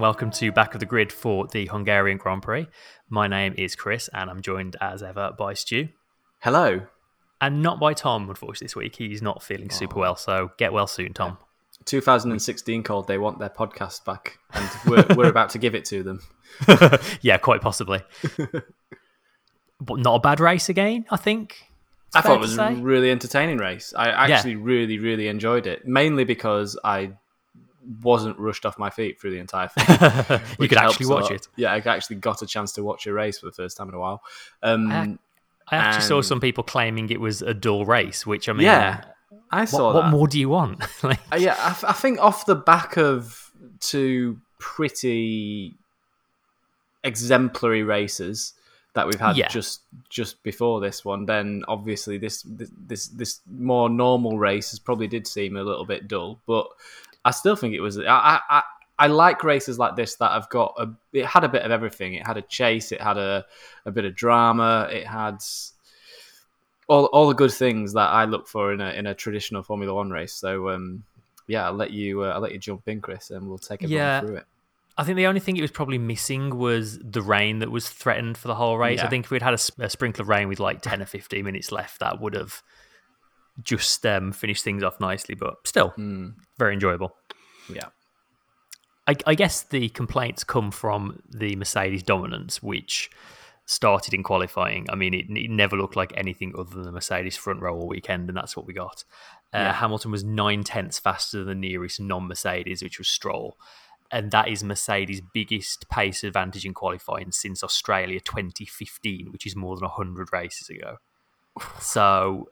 And welcome to Back of the Grid for the Hungarian Grand Prix. My name is Chris, and I'm joined as ever by Stu. Hello. And not by Tom, unfortunately, this week. He's not feeling super oh. well, so get well soon, Tom. 2016 called They Want Their Podcast Back, and we're, we're about to give it to them. yeah, quite possibly. but not a bad race again, I think. It's I thought it was a really entertaining race. I actually really, really enjoyed it, mainly because I wasn't rushed off my feet through the entire thing. you could actually watch it. Yeah, I actually got a chance to watch a race for the first time in a while. Um, I- I actually saw some people claiming it was a dull race, which I mean, yeah, I saw what, that. what more do you want? like, Uh, yeah, I, I think off the back of two pretty exemplary races that we've had Yeah. just just before this one, then obviously this this this, this more normal race has probably did seem a little bit dull, but I still think it was. I I, I, like races like this that have got a. It had a bit of everything. It had a chase. It had a a bit of drama. It had all all the good things that I look for in a in a traditional Formula One race. So um, yeah, I'll let you uh, I'll let you jump in, Chris, and we'll take everyone Yeah. through it. I think the only thing it was probably missing was the rain that was threatened for the whole race. I think if we'd had a sprinkle of rain with like 10 or 15 minutes left, that would have just um, finished things off nicely, but still Hmm. very enjoyable. Yeah, I, I guess the complaints come from the Mercedes dominance, which started in qualifying. I mean, it, it never looked like anything other than the Mercedes front row all weekend, and that's what we got. Uh, Yeah. Hamilton was nine tenths faster than the nearest non Mercedes, which was Stroll. And that is Mercedes' biggest pace advantage in qualifying since Australia 2015, which is more than 100 races ago. So,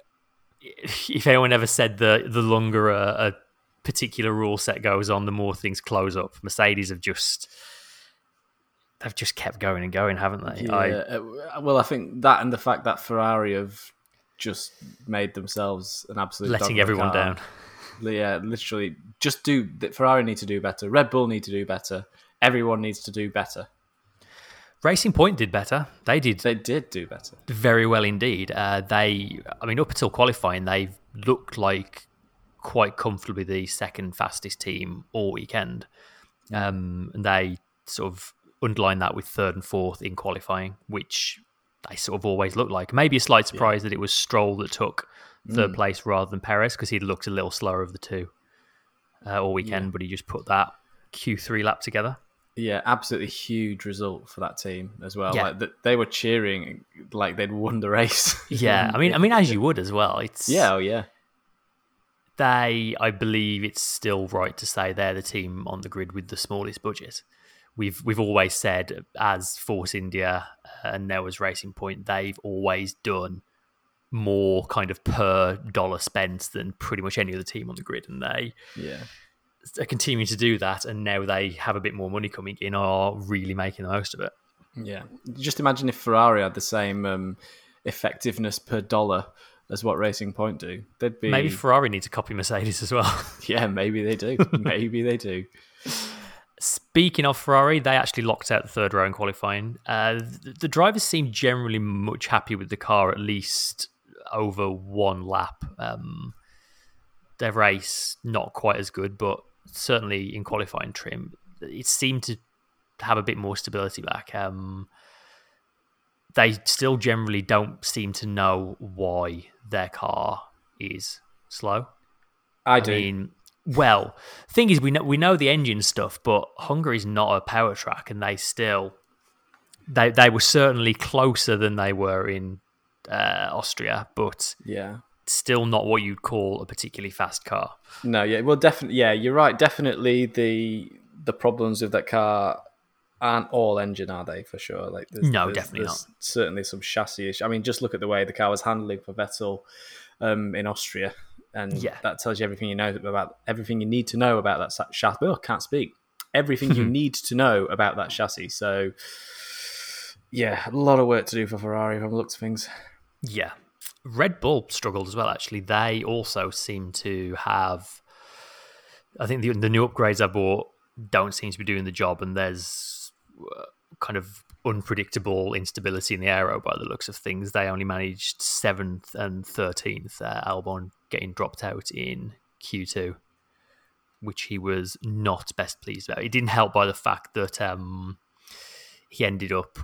if anyone ever said that the longer a, a particular rule set goes on, the more things close up. Mercedes have just they've just kept going and going, haven't they? yeah. I, uh, well, I think that and the fact that Ferrari have just made themselves an absolute letting everyone car. down. Yeah, literally, just do. that Ferrari need to do better. Red Bull need to do better. Everyone needs to do better. Racing Point did better. They did They did do better. very well indeed. Uh, they, I mean, up until qualifying, they looked like quite comfortably the second fastest team all weekend. Um, and they sort of underlined that with third and fourth in qualifying, which they sort of always looked like. Maybe a slight surprise that it was Stroll that took third place rather than Perez because he looked a little slower of the two uh, all weekend, but he just put that Q3 lap together. Yeah, absolutely huge result for that team as well. Yeah. Like th- they were cheering like they'd won the race. Yeah, I mean, I mean, as you would as well. It's yeah, oh yeah, they, I believe it's still right to say they're the team on the grid with the smallest budget. We've we've always said as Force India uh, and now as Racing Point, they've always done more kind of per dollar spent than pretty much any other team on the grid, and they yeah. Are continuing to do that. And now they have a bit more money coming in, are really making the most of it. Yeah, just imagine if Ferrari had the same um, effectiveness per dollar as what Racing Point do. They'd be Maybe Ferrari need to copy Mercedes as well. yeah, maybe they do. maybe they do. Speaking of Ferrari, they actually locked out the third row in qualifying. Uh, the, the drivers seemed generally much happy with the car, at least over one lap. Um, their race not quite as good, but certainly in qualifying trim, it seemed to have a bit more stability back. Um, they still generally don't seem to know why their car is slow. I I do. mean, well, thing is, we know we know the engine stuff, but Hungary's not a power track, and they still they they were certainly closer than they were in uh, Austria, but yeah. Still not what you'd call a particularly fast car. No, yeah, well, definitely, yeah, you're right. Definitely, the the problems with that car aren't all engine, are they? For sure. Like, there's, No, there's- definitely there's Certainly, some chassis issue. I mean, just look at the way the car was handling for Vettel um, in Austria, and Yeah. that tells you everything you know about everything you need to know about that chassis. Oh, can't speak. Everything you need to know about that chassis. So, yeah, a lot of work to do for Ferrari from the looks of things. Yeah. Red Bull struggled as well, actually. They also seem to have. I think the, the new upgrades I bought don't seem to be doing the job, and there's uh, kind of unpredictable instability in the aero by the looks of things. They only managed seventh and 13th, uh, Albon getting dropped out in Q2. which he was not best pleased about. It didn't help by the fact that um, he ended up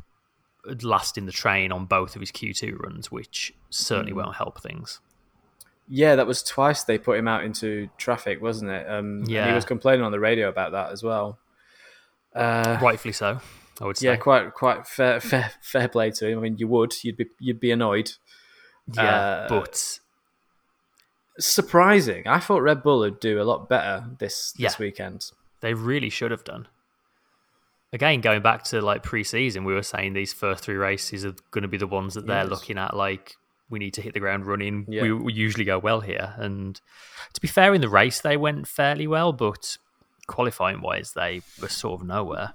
last in the train on both of his Q2 runs, which certainly Mm. won't help things. Yeah, that was twice they put him out into traffic, wasn't it? Um, and he was complaining on the radio about that as well. Uh, Rightfully so, I would say. yeah, quite quite fair, fair fair play to him. I mean, you would you'd be you'd be annoyed. Yeah, uh, but Surprising. I thought Red Bull would do a lot better this this Yeah. weekend. they really should have done. Again, going back to like pre-season, we were saying these first three races are going to be the ones that they're Yes. looking at. Like we need to hit the ground running. Yeah. We, we usually go well here, and to be fair, in the race they went fairly well, but qualifying wise, they were sort of nowhere.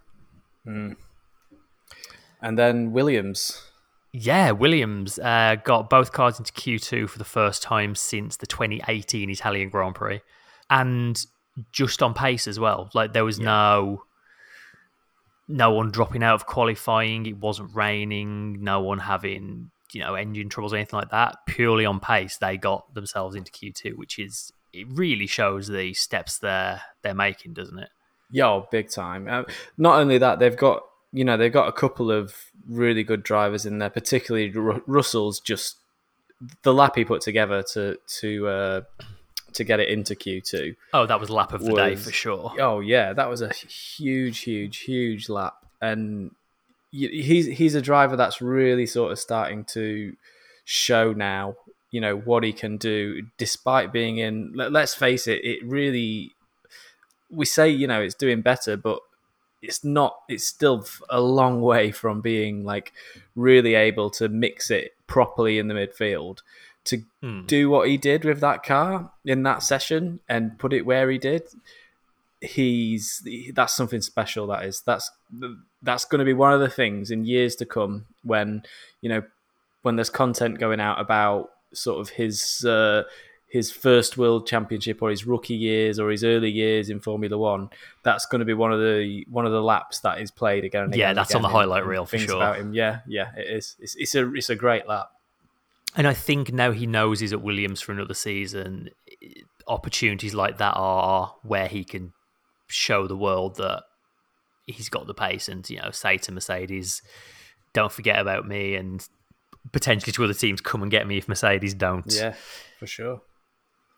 And then Williams. Yeah, Williams uh, got both cars into Q2 for the first time since the 2018 Italian Grand Prix, and just on pace as well. Like there was no no one dropping out of qualifying. It wasn't raining. No one having you know engine troubles or anything like that. Purely on pace, they got themselves into Q2, which is it really shows the steps they're they're making, doesn't it? Yo, big time. Uh, not only that, they've got you know they've got a couple of really good drivers in there. Particularly Ru- Russell's just the lap he put together to to uh, to get it into Q two. Oh, that was lap of the day for sure. Oh yeah, that was a huge, huge, huge lap, and he's he's a driver that's really sort of starting to show now. You know what he can do, despite being in. Let, let's face it, it really. We say you know it's doing better, but it's not. It's still a long way from being like really able to mix it properly in the midfield to Hmm. do what he did with that car in that session and put it where he did he's that's something special that is that's that's going to be one of the things in years to come when you know when there's content going out about sort of his uh, his first world championship or his rookie years or his early years in Formula One. That's going to be one of the one of the laps that is played again. And Yeah, again that's on the highlight reel for sure. About him, yeah, yeah, it is. It's, it's a it's a great lap. And I think now he knows he's at Williams for another season. Opportunities like that are where he can show the world that he's got the pace, and you know, say to Mercedes, "Don't forget about me," and potentially to other teams, "Come and get me if Mercedes don't." Yeah, for sure.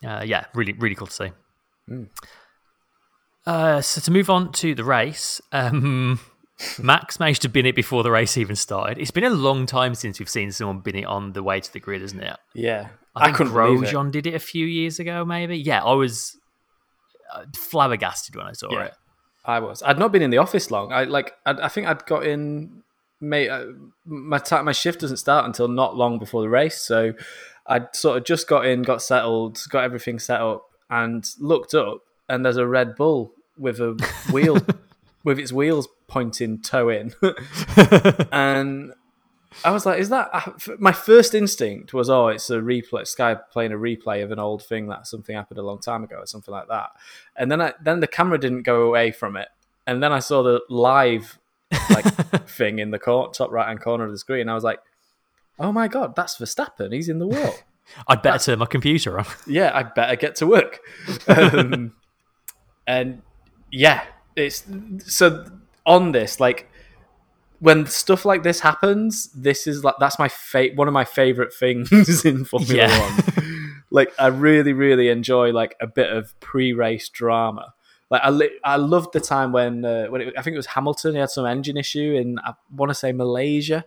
uh, yeah, really, really cool to see. Hmm. Uh, so to move on to the race, um, Max managed to bin it before the race even started. It's been a long time since we've seen someone bin it on the way to the grid, isn't it? Yeah, I think couldn't believe it. Did it a few years ago, maybe. Yeah, I was uh, flabbergasted when I saw Yeah. it. I was. I'd not been in the office long. I like. I'd, I think I'd got in. May uh, my time. My shift doesn't start until not long before the race, so I'd sort of just got in, got settled, got everything set up, and looked up, and there's a Red Bull with a wheel, with its wheels pointing toe in, and I was like, "Is that?" My first instinct was, "Oh, it's a replay. Sky playing a replay of an old thing that something happened a long time ago, or something like that." And then, I, then the camera didn't go away from it, and then I saw the live like thing in the cor- top right hand corner of the screen. I was like, "Oh my god, that's Verstappen! He's in the wheel." I'd better turn my computer on. yeah, I'd better get to work. Um, and yeah, it's so on this like when stuff like this happens. This is like that's my fa- one of my favorite things in Formula Yeah. One. like I really, really enjoy like a bit of pre-race drama. Like I, li- I loved the time when uh, when it, I think it was Hamilton. He had some engine issue in I want to say Malaysia,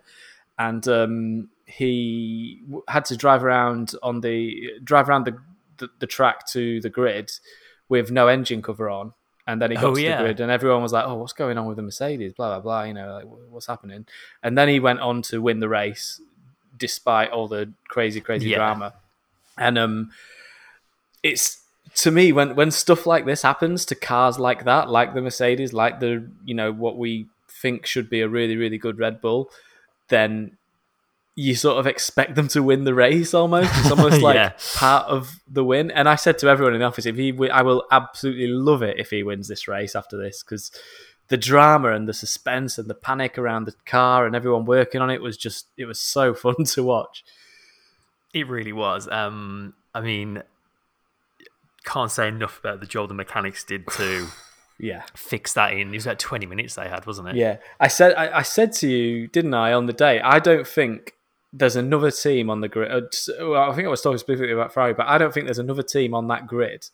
and um, he w- had to drive around on the drive around the, the the track to the grid with no engine cover on. And then he got Oh, to yeah. the grid, and everyone was like, "Oh, what's going on with the Mercedes?" Blah blah blah. You know, like what's happening? And then he went on to win the race, despite all the crazy, crazy Yeah. drama. And um, it's to me when when stuff like this happens to cars like that, like the Mercedes, like the you know what we think should be a really really good Red Bull, then you sort of expect them to win the race almost. It's almost like Yeah. part of the win. And I said to everyone in the office, if he, I will absolutely love it if he wins this race after this because the drama and the suspense and the panic around the car and everyone working on it was just it was so fun to watch. It really was. Um, I mean, can't say enough about the job the mechanics did to Yeah. fix that in. It was about 20 minutes they had, wasn't it? Yeah, I said I, I said to you, didn't I, on the day? I don't think there's another team on the grid. uh, I think I was talking specifically about Ferrari, but I don't think there's another team on that grid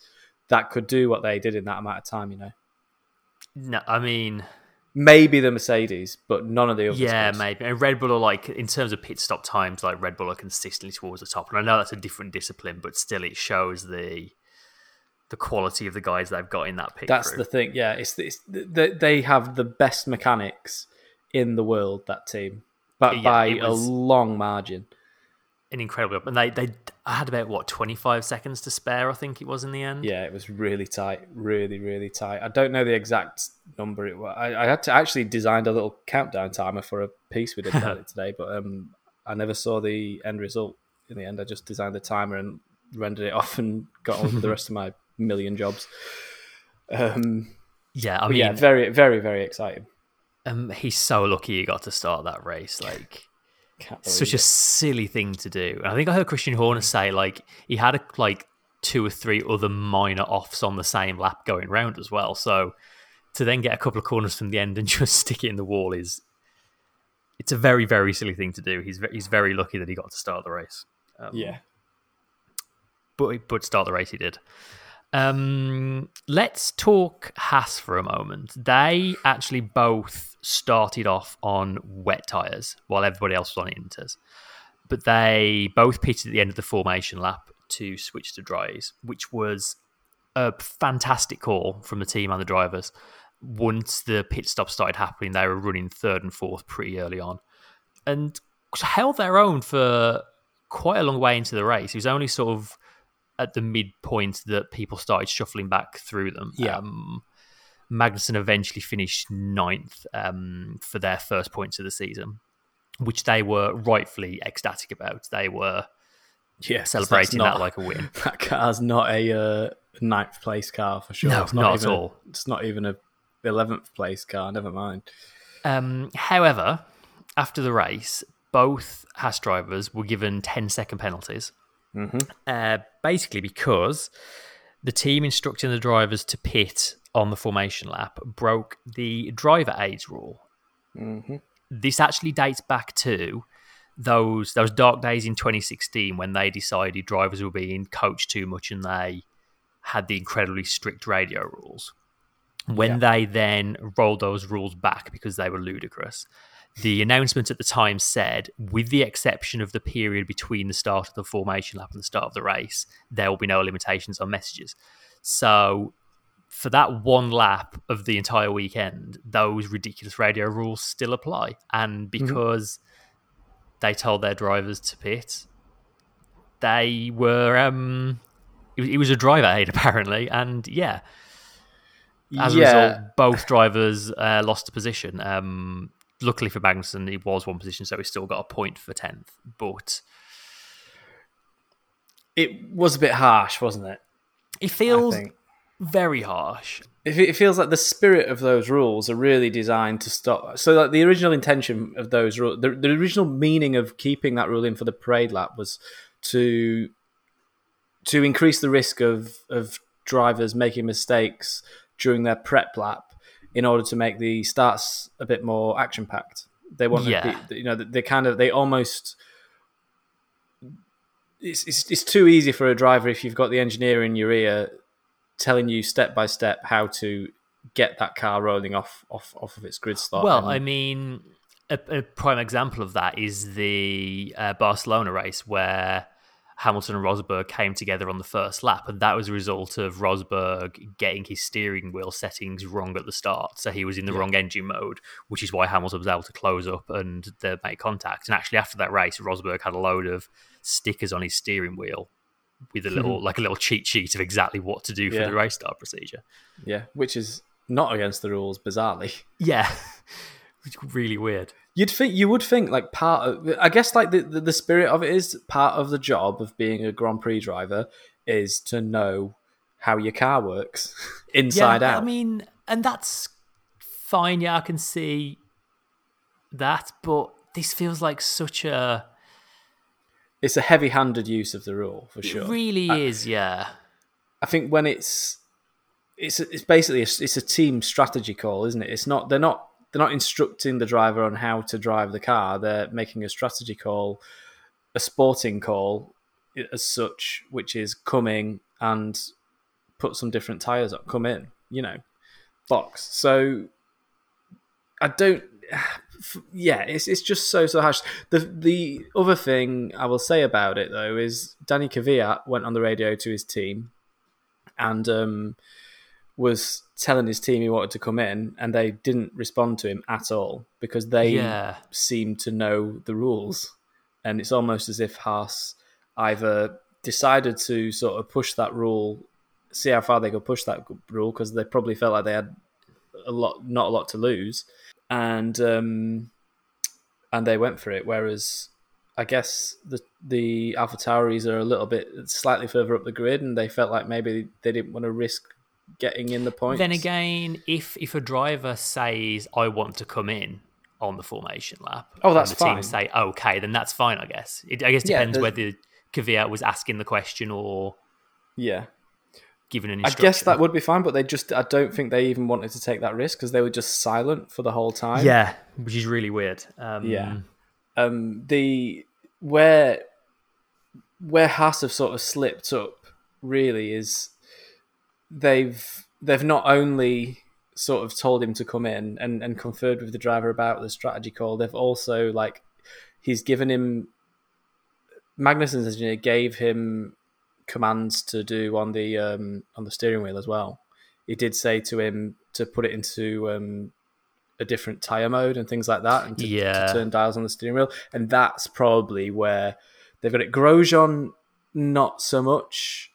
that could do what they did in that amount of time. You know, No, I mean, maybe the Mercedes, but none of the others. yeah, could. maybe. And Red Bull are like, in terms of pit stop times, like Red Bull are consistently towards the top. And I know that's a different discipline, but still, it shows the the quality of the guys they've got in that pit That's crew. the thing. Yeah, it's, it's they have the best mechanics in the world. That team, but Yeah, by a long margin. an incredible. And they they I had about what 25 seconds to spare, I think it was in the end. Yeah, it was really tight, really, really tight. I don't know the exact number. It was. I, I had to actually designed a little countdown timer for a piece we did about it today, but um, I never saw the end result. In the end, I just designed the timer and rendered it off and got on with the rest of my million jobs. Um, Yeah, I mean, yeah, very, very, very exciting. Um, he's so lucky he got to start that race. Like, such a it. silly thing to do. And I think I heard Christian Horner say like he had a, like two or three other minor offs on the same lap going round as well. So to then get a couple of corners from the end and just stick it in the wall is it's a very very silly thing to do. He's he's very lucky that he got to start the race. Um, yeah. but but start the race he did. Um, let's talk Haas for a moment. They actually both started off on wet tires while everybody else was on inters, but they both pitted at the end of the formation lap to switch to dries, which was a fantastic call from the team and the drivers. Once the pit stop started happening, they were running third and fourth pretty early on, and held their own for quite a long way into the race. It was only sort of at the midpoint that people started shuffling back through them. Yeah. Um, Magnussen eventually finished ninth um, for their first points of the season, which they were rightfully ecstatic about. They were yeah, celebrating that's that like a win. that car's not a uh, ninth place car for sure. No, it's not at even a- all. it's not even a eleventh place car. Never mind. Um, however, after the race, both Haas drivers were given 10 second penalties. Uh, basically, because the team instructing the drivers to pit on the formation lap broke the driver aids rule. This actually dates back to those those dark days in 2016 when they decided drivers were being coached too much and they had the incredibly strict radio rules. When they then rolled those rules back because they were ludicrous, the announcement at the time said, with the exception of the period between the start of the formation lap and the start of the race, there will be no limitations on messages. So, for that one lap of the entire weekend, those ridiculous radio rules still apply. And because they told their drivers to pit, they were. Um, it, was- it was a driver aid, apparently. And yeah, as a yeah. result, both drivers uh, lost a position. Um, luckily for Magnussen, he was one position, so he still got a point for tenth. But It was a bit harsh, wasn't it? it feels very harsh. It it feels like the spirit of those rules are really designed to stop. So, like the original intention of those rules, the, the original meaning of keeping that rule in for the parade lap was to to increase the risk of of drivers making mistakes during their prep lap in order to make the starts a bit more action packed. They want, Yeah. the, you know, they kind of they almost. It's, it's, it's too easy for a driver if you've got the engineer in your ear telling you step by step how to get that car rolling off off, off of its grid slot. Well, And- I mean, a, a prime example of that is the uh, Barcelona race where Hamilton and Rosberg came together on the first lap, and that was a result of Rosberg getting his steering wheel settings wrong at the start. So he was in the wrong engine mode, which is why Hamilton was able to close up and they make contact. And actually, after that race, Rosberg had a load of stickers on his steering wheel with a little, like a little cheat sheet of exactly what to do for Yeah. the race start procedure. yeah, which is not against the rules, bizarrely. Yeah, Which is really weird. You'd think you would think like part of I guess like the, the the spirit of it is part of the job of being a Grand Prix driver is to know how your car works inside yeah, out. I mean, and that's fine. Yeah, I can see that, but this feels like such a. it's a heavy-handed use of the rule for sure. It really is, yeah. I think when it's it's it's basically a, it's a team strategy call, isn't it? It's not they're not they're not instructing the driver on how to drive the car. They're making a strategy call, a sporting call as such, which is coming and put some different tires up, come in, you know, box. So I don't. Yeah, it's it's just so so harsh. The the other thing I will say about it though is Danny Kvyat went on the radio to his team and um, was telling his team he wanted to come in, and they didn't respond to him at all because they Yeah. seemed to know the rules, and it's almost as if Haas either decided to sort of push that rule, see how far they could push that rule because they probably felt like they had a lot, not a lot to lose, and um, and they went for it. Whereas I guess the the AlphaTauris are a little bit slightly further up the grid, and they felt like maybe they didn't want to risk getting in the points. Then again, if if a driver says I want to come in on the formation lap, Oh, that's and the team fine. say okay, then that's fine. I guess it. I guess Yeah, depends there's- whether Kvyat was asking the question or yeah, giving an I guess that would be fine, but they just I don't think they even wanted to take that risk because they were just silent for the whole time. yeah, which is really weird. Um, Yeah. um, the where where Haas have sort of slipped up really is they've they've not only sort of told him to come in and, and conferred with the driver about the strategy call, they've also like he's given him Magnussen's engineer gave him commands to do on the um, on the steering wheel as well. He did say to him to put it into um, a different tire mode and things like that, and to, Yeah. to turn dials on the steering wheel. And that's probably where they've got it. Grosjean, not so much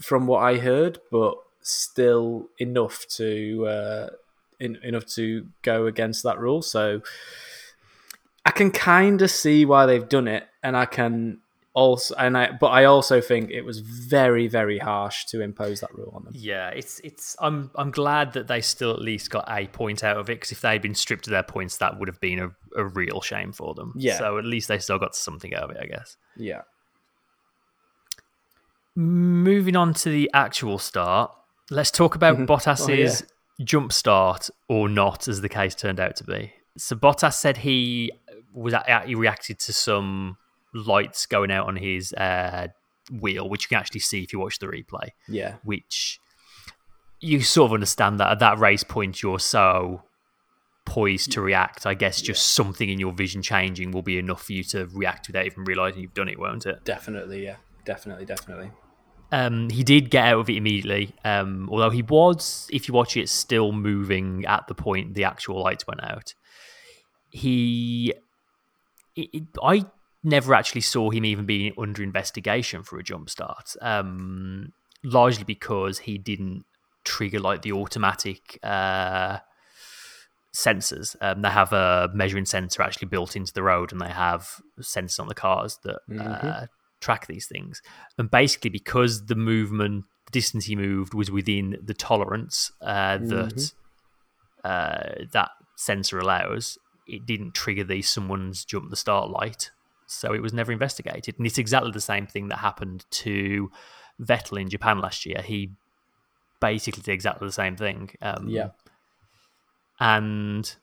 from what I heard, but still enough to uh, in, enough to go against that rule. So I can kind of see why they've done it, and I can also and I but I also think it was very very harsh to impose that rule on them. Yeah, it's it's. I'm I'm glad that they still at least got a point out of it because if they'd been stripped of their points, that would have been a, a real shame for them. Yeah. So at least they still got something out of it, I guess. Yeah. Moving on to the actual start, let's talk about Bottas's Oh, jump start or not, as the case turned out to be. So Bottas said he was he reacted to some lights going out on his uh, wheel, which you can actually see if you watch the replay. Yeah. Which you sort of understand that at that race point you're so poised to react. I guess just something in your vision changing will be enough for you to react without even realizing you've done it, won't it? Definitely, yeah. Definitely, definitely. Um, he did get out of it immediately, um, although he was, if you watch it, still moving at the point the actual lights went out. He, it, it- I never actually saw him even being under investigation for a jump start, um, largely because he didn't trigger like the automatic uh, sensors. Um, they have a measuring sensor actually built into the road, and they have sensors on the cars that uh, track these things. And basically, because the movement, the distance he moved was within the tolerance uh, that uh, that sensor allows, it didn't trigger the someone's jump the start light. So it was never investigated. And it's exactly the same thing that happened to Vettel in Japan last year. He basically did exactly the same thing. Um, Yeah. and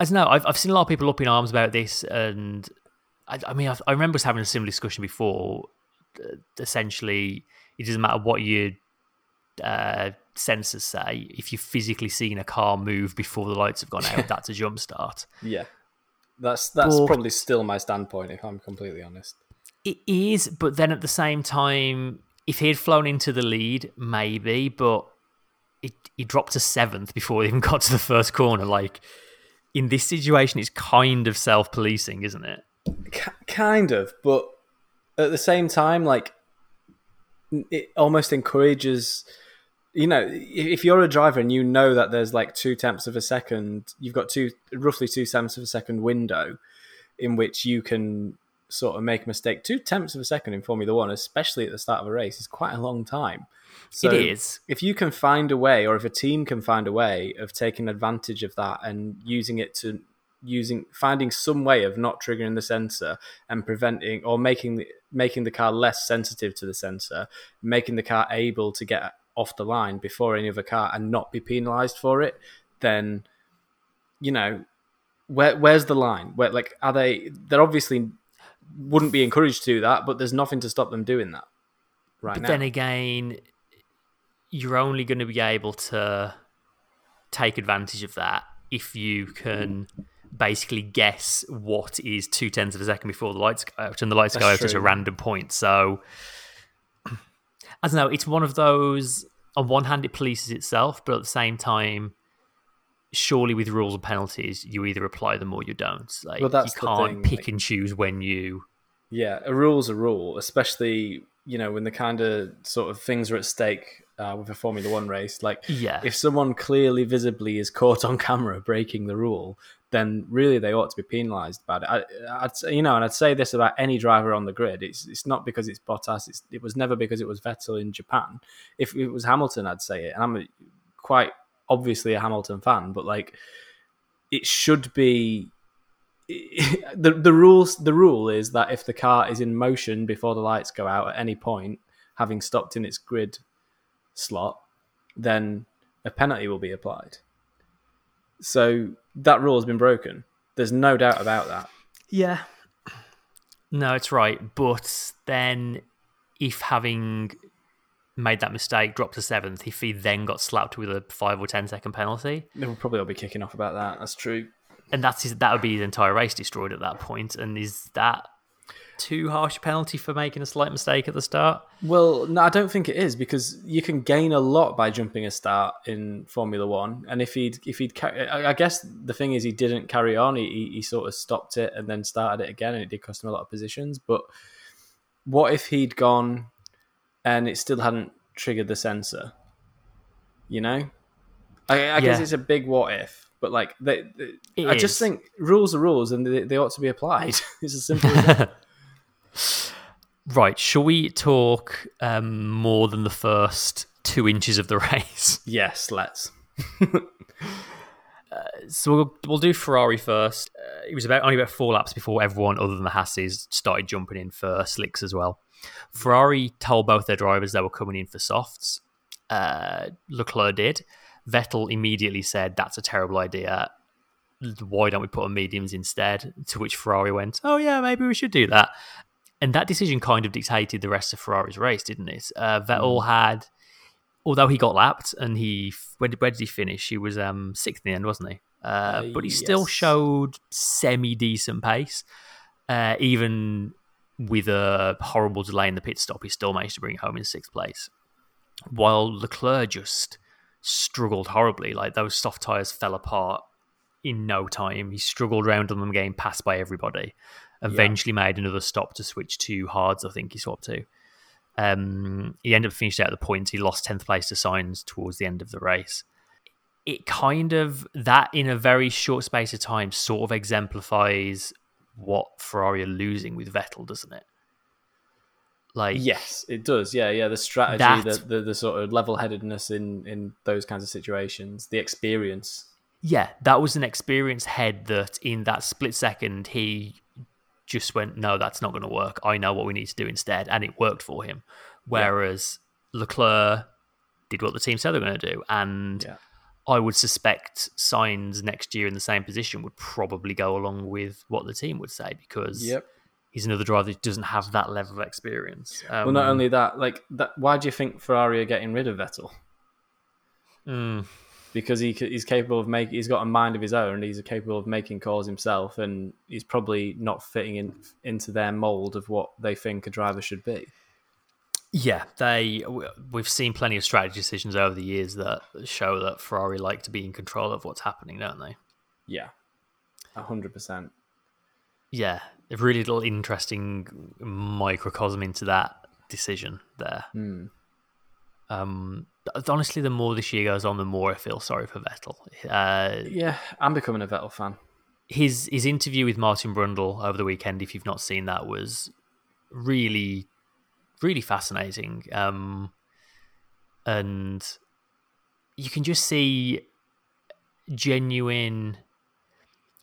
I don't know. I've I've seen a lot of people up in arms about this, and I, I mean, I, I remember us having a similar discussion before. Uh, essentially, it doesn't matter what your uh, sensors say. If you've physically seen a car move before the lights have gone out, that's a jump start. Yeah. That's that's But- probably still my standpoint if I'm completely honest. It is, but then at the same time, if he had flown into the lead, maybe, but it, he dropped to seventh before he even got to the first corner. Like in this situation, it's kind of self policing, isn't it? K- kind of, but at the same time, like it almost encourages. You know, if if you're a driver and you know that there's like two tenths of a second, you've got two roughly two tenths of a second window in which you can sort of make a mistake. Two tenths of a second in Formula One, especially at the start of a race, is quite a long time. So it is. if you can find a way, or if a team can find a way of taking advantage of that and using it to using finding some way of not triggering the sensor and preventing or making the, making the car less sensitive to the sensor, making the car able to get off the line before any other car and not be penalized for it, then you know where where's the line? Where like are they? They're obviously wouldn't be encouraged to do that, but there's nothing to stop them doing that right but now. then again, you're only going to be able to take advantage of that if you can basically guess what is two tenths of a second before the lights go uh, out, and the lights go That's out at a random point. So I don't know. It's one of those. On one hand, it polices itself, but at the same time, surely with rules and penalties, you either apply them or you don't. Like Well, that's you can't pick like- and choose when you. Yeah, a rule's a rule, especially you know when the kind of sort of things are at stake uh, with a Formula One race. Like, Yeah. if someone clearly, visibly is caught on camera breaking the rule, then really they ought to be penalised about it. I, I'd say, you know, and I'd say this about any driver on the grid. It's it's not because it's Bottas. It's, it was never because it was Vettel in Japan. If it was Hamilton, I'd say it, and I'm a, quite obviously a Hamilton fan, but like, it should be the the rules the rule is that if the car is in motion before the lights go out at any point, having stopped in its grid slot, then a penalty will be applied. So that rule has been broken. There's no doubt about that. Yeah. No, it's right. But then, if having made that mistake, dropped to seventh, if he then got slapped with a five or ten second penalty, They will probably all be kicking off about that. That's true. and that's his, that would be his entire race destroyed at that point. And is that too harsh a penalty for making a slight mistake at the start? Well, no, I don't think it is because you can gain a lot by jumping a start in Formula One. And if he'd, if he'd, I guess the thing is he didn't carry on. He, he, sort of stopped it and then started it again, and it did cost him a lot of positions. But what if he'd gone and it still hadn't triggered the sensor? You know, I, I guess it's a big what if. But like, they, they- I just think rules are rules, and they, they ought to be applied. it's as simple as that. Right. Shall we talk um, more than the first two inches of the race? yes, let's. So we'll, we'll do Ferrari first. Uh, it was about only about four laps before everyone other than the Hasses started jumping in for slicks as well. Ferrari told both their drivers they were coming in for softs. Uh, Leclerc did. Vettel immediately said, "That's a terrible idea. Why don't we put on mediums instead?" To which Ferrari went, "Oh yeah, maybe we should do that." And that decision kind of dictated the rest of Ferrari's race, didn't it? Uh, Vettel had, although he got lapped and he where did, where did he finish? He was um, sixth in the end, wasn't he? Uh, Uh, but he still showed semi decent pace, uh, even with a horrible delay in the pit stop. He still managed to bring it home in sixth place, while Leclerc just struggled horribly. Like those soft tires fell apart in no time. He struggled around on them, getting passed by everybody. Eventually made another stop to switch to hards. I think he swapped to. Um, he ended up finishing out the points. He lost tenth place to Sainz towards the end of the race. It kind of that in a very short space of time sort of exemplifies what Ferrari are losing with Vettel, doesn't it? Like Yes, it does. Yeah, yeah. The strategy, That- the, the the sort of level headedness in in those kinds of situations, the experience. yeah, that was an experienced head that in that split second he just went, no, that's not going to work. I know what we need to do instead, and it worked for him. Whereas Leclerc did what the team said they were going to do, and Yeah. I would suspect Sainz next year in the same position would probably go along with what the team would say because Yep. he's another driver that doesn't have that level of experience. Um, Well, not only that, like that. Why do you think Ferrari are getting rid of Vettel? mm, Because he he's capable of making. He's got a mind of his own. He's capable of making calls himself, and he's probably not fitting in into their mold of what they think a driver should be. Yeah, they. We've seen plenty of strategy decisions over the years that show that Ferrari like to be in control of what's happening, don't they? Yeah, a hundred percent. Yeah, a really little interesting microcosm into that decision there. Hmm. Um, honestly, the more this year goes on, the more I feel sorry for Vettel. Uh, Yeah, I'm becoming a Vettel fan. his his interview with Martin Brundle over the weekend, if you've not seen that, was really, really fascinating. Um, and you can just see genuine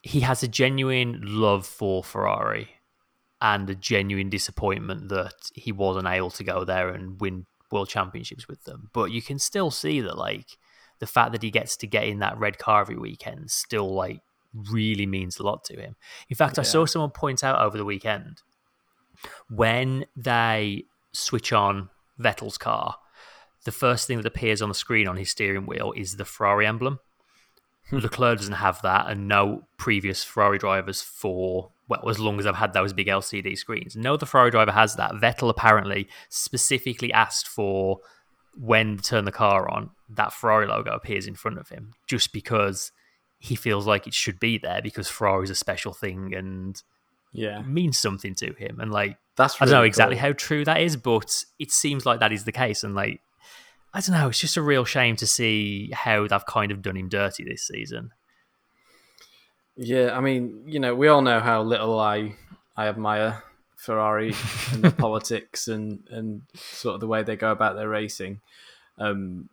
he has a genuine love for Ferrari and a genuine disappointment that he wasn't able to go there and win world championships with them. But you can still see that like the fact that he gets to get in that red car every weekend still like really means a lot to him. In fact, yeah. I saw someone point out over the weekend when they switch on Vettel's car, the first thing that appears on the screen on his steering wheel is the Ferrari emblem. Hmm. Leclerc doesn't have that, and no previous Ferrari drivers for well, as long as I've had those big LCD screens. No other Ferrari driver has that. Vettel apparently specifically asked for when to turn the car on, that Ferrari logo appears in front of him, just because he feels like it should be there because Ferrari is a special thing and yeah means something to him. And like that's really I don't know exactly cool. how true that is, but it seems like that is the case. And like I don't know, it's just a real shame to see how they've kind of done him dirty this season. Yeah, I mean, you know, we all know how little I I admire Ferrari and the politics and and sort of the way they go about their racing. Um,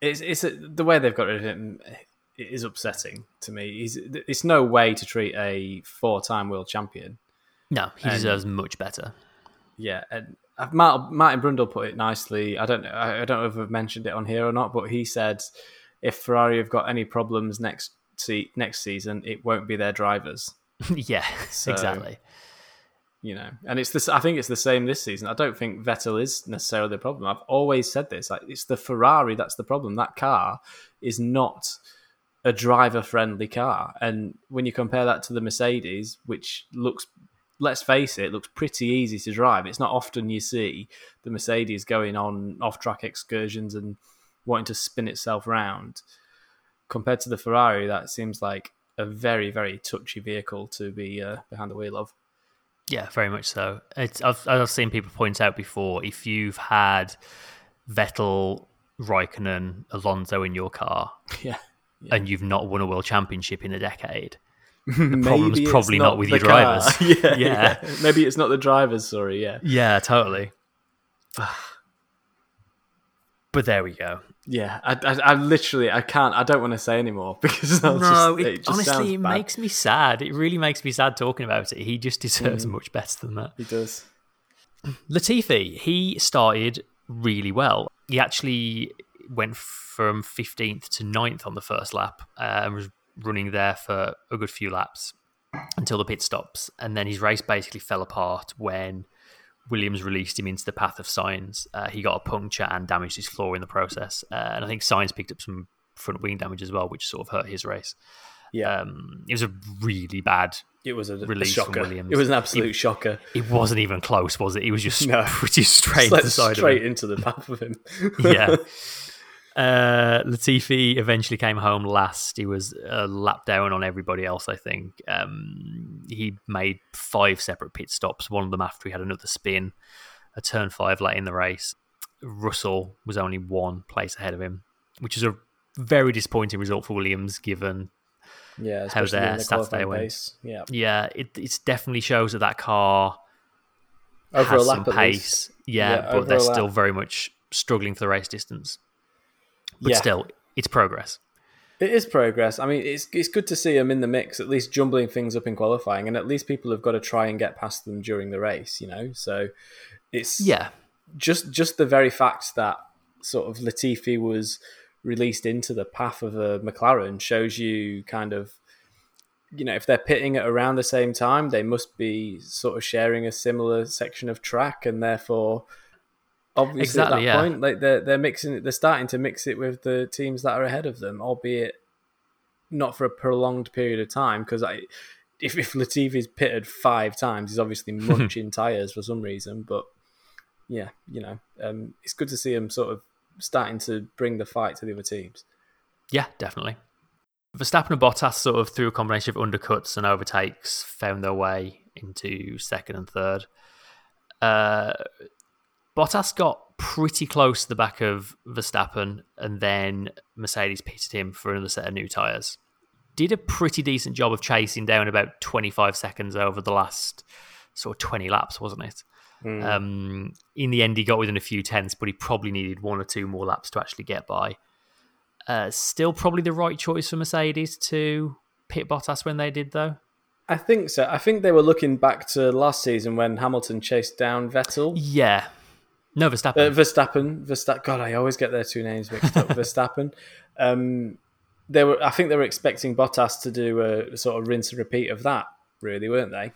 it's it's a, the way they've got rid of him is upsetting to me. He's, it's no way to treat a four-time world champion. No, he and, deserves much better. Yeah, and uh, Martin Brundle put it nicely. I don't know. I don't know if I've mentioned it on here or not, but he said if Ferrari have got any problems next see, next season, it won't be their drivers. yeah, so, exactly. You know, and it's this. I think it's the same this season. I don't think Vettel is necessarily the problem. I've always said this. Like it's the Ferrari that's the problem. That car is not a driver friendly car. And when you compare that to the Mercedes, which looks, let's face it, looks pretty easy to drive, it's not often you see the Mercedes going on off track excursions and wanting to spin itself around. Compared to the Ferrari, that seems like a very, very touchy vehicle to be uh, behind the wheel of. Yeah, very much so. It's, I've, I've seen people point out before if you've had Vettel, Raikkonen, Alonso in your car, yeah yeah. and you've not won a world championship in a decade. The problem's probably not, not, with your drivers. yeah, yeah. yeah, Maybe it's not the drivers. Sorry. Yeah. Yeah. Totally. but there we go. Yeah, I, I, I, literally, I can't, I don't want to say anymore because no, just, it, it just honestly, it bad. makes me sad. It really makes me sad talking about it. He just deserves mm. much better than that. He does. Latifi, he started really well. He actually went from 15th to 9th on the first lap uh, and was running there for a good few laps until the pit stops. And then his race basically fell apart when Williams released him into the path of Sainz. Uh, he got a puncture and damaged his floor in the process. Uh, and I think Sainz picked up some front wing damage as well, which sort of hurt his race. Yeah, um, it was a really bad. It was a, release a shocker. From Williams. It was an absolute it, shocker. It wasn't even close, was it? It was just no. pretty straight straight into the path of him. yeah, Uh, Latifi eventually came home last. He was a lap down on everybody else, I think. Um, he made five separate pit stops, one of them after he had another spin, a turn five late in the race. Russell was only one place ahead of him, which is a very disappointing result for Williams given yeah, how their the they went. Yeah, yeah, it it definitely shows that that car over has some pace. Yeah, yeah but they're still very much struggling for the race distance but yeah. still, it's progress. It is progress. I mean, it's it's good to see them in the mix, at least jumbling things up in qualifying, and at least people have got to try and get past them during the race. You know, so it's yeah, just just the very fact that sort of Latifi was released into the path of a McLaren shows you kind of you know if they're pitting at around the same time, they must be sort of sharing a similar section of track, and therefore obviously exactly, at that yeah. point, like they're they're mixing it, they're starting to mix it with the teams that are ahead of them, albeit not for a prolonged period of time. Because I, if if Latifi's pitted five times, he's obviously munching tires for some reason. But yeah, you know, um, it's good to see him sort of starting to bring the fight to the other teams. Yeah, definitely. Verstappen and Bottas sort of through a combination of undercuts and overtakes found their way into second and third. Uh, Bottas got pretty close to the back of Verstappen, and then Mercedes pitted him for another set of new tyres. Did a pretty decent job of chasing down about 25 seconds over the last sort of 20 laps, wasn't it? Mm. Um, in the end, he got within a few tenths, but he probably needed one or two more laps to actually get by. Uh, still, probably the right choice for Mercedes to pit Bottas when they did though? I think so. I think they were looking back to last season when Hamilton chased down Vettel. Yeah. No, Verstappen. Uh, Verstappen, Verstappen. God, I always get their two names mixed up. Verstappen. Um, they were. I think they were expecting Bottas to do a sort of rinse and repeat of that. Really, weren't they?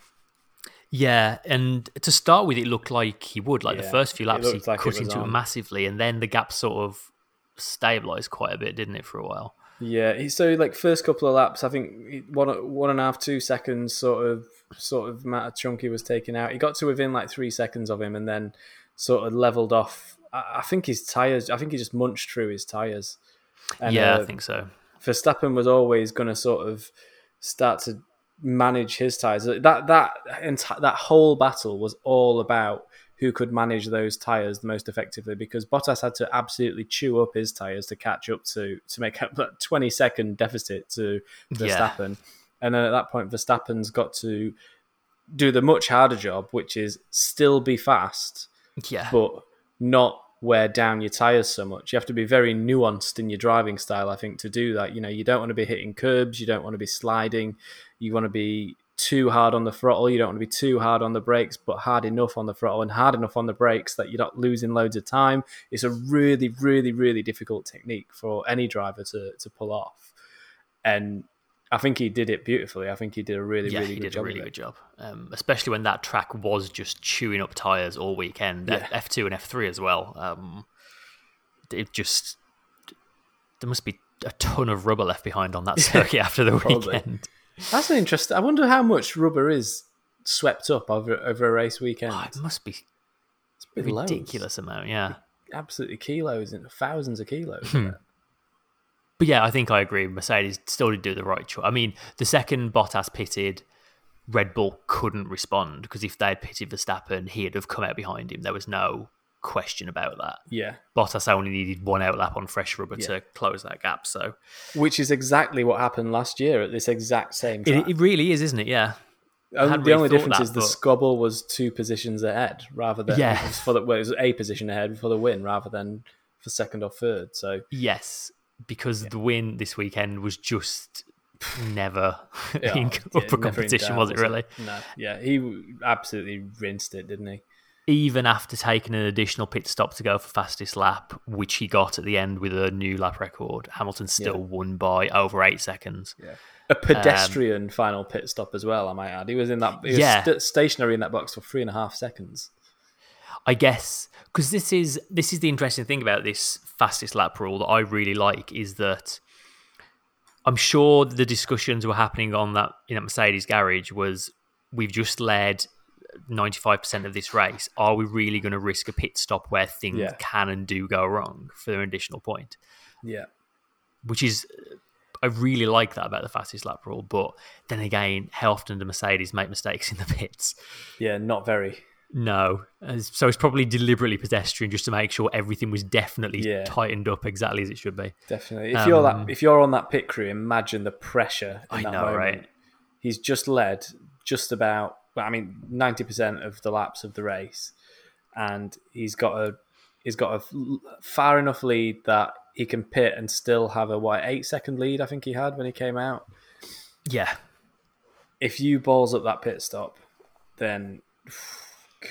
Yeah, and to start with, it looked like he would. Like the first few laps, he like cut into it massively, and then the gap sort of stabilized quite a bit, didn't it, for a while? Yeah. So like first couple of laps, I think one one and a half, two seconds sort of sort of matter chunky was taken out. He got to within like three seconds of him, and then sort of leveled off. I, I think his tires. I think he just munched through his tires. And, yeah, uh, I think so. Verstappen was always going to sort of start to manage his tires. That that enti- that whole battle was all about who could manage those tires the most effectively because Bottas had to absolutely chew up his tires to catch up to to make up that 20 second deficit to Yeah. Verstappen. And then at that point Verstappen's got to do the much harder job which is still be fast Yeah, but not wear down your tires so much. You have to be very nuanced in your driving style, I think, to do that. You know, you don't want to be hitting curbs, you don't want to be sliding, you want to be too hard on the throttle, you don't want to be too hard on the brakes, but hard enough on the throttle and hard enough on the brakes that you're not losing loads of time. It's a really, really, really difficult technique for any driver to, to pull off. And I think he did it beautifully. I think he did a really, really, yeah, really he good did job. a really good job, um, especially when that track was just chewing up tires all weekend. Yeah. F two and F three as well. Um, it just there must be a ton of rubber left behind on that circuit after the probably. weekend. That's an interesting. I wonder how much rubber is swept up over over a race weekend. Oh, it must be It's a been loads. ridiculous amount. Yeah. absolutely kilos and thousands of kilos. Hmm. But yeah, I think I agree. Mercedes still did do the right choice. I mean, the second Bottas pitted, Red Bull couldn't respond because if they had pitted Verstappen, he'd have come out behind him. There was no question about that. Yeah, Bottas only needed one outlap on fresh rubber Yeah. to close that gap. So which is exactly what happened last year at this exact same it, it really is, isn't it? Yeah. Um, the only difference that, is the but- Scobble was two positions ahead rather than Yeah. for the well, it was a position ahead for the win rather than for second or third. So Yes, because the win this weekend was just never yeah, in yeah, upper competition, doubt, was it really? No, yeah, he absolutely rinsed it, didn't he? even after taking an additional pit stop to go for fastest lap, which he got at the end with a new lap record, Hamilton still Yeah. won by over eight seconds. A pedestrian um, final pit stop as well. I might add. He was in that. He was Yeah. st- stationary in that box for three and a half seconds. I guess because this is this is the interesting thing about this fastest lap rule that I really like is that I'm sure the discussions were happening on that in that Mercedes garage was we've just led 95% of this race. Are we really going to risk a pit stop where things Yeah. can and do go wrong for an additional point? Yeah. which is I really like that about the fastest lap rule. But then again, how often do Mercedes make mistakes in the pits? Yeah, not very. No, so it's probably deliberately pedestrian just to make sure everything was definitely Yeah. tightened up exactly as it should be. Definitely. If you're Um, that, if you're on that pit crew, imagine the pressure. In I that know, moment. right? He's just led just about. I mean, ninety percent of the laps of the race, and he's got a he's got a far enough lead that he can pit and still have a what eight second lead. I think he had when he came out. Yeah, If you balls up that pit stop, then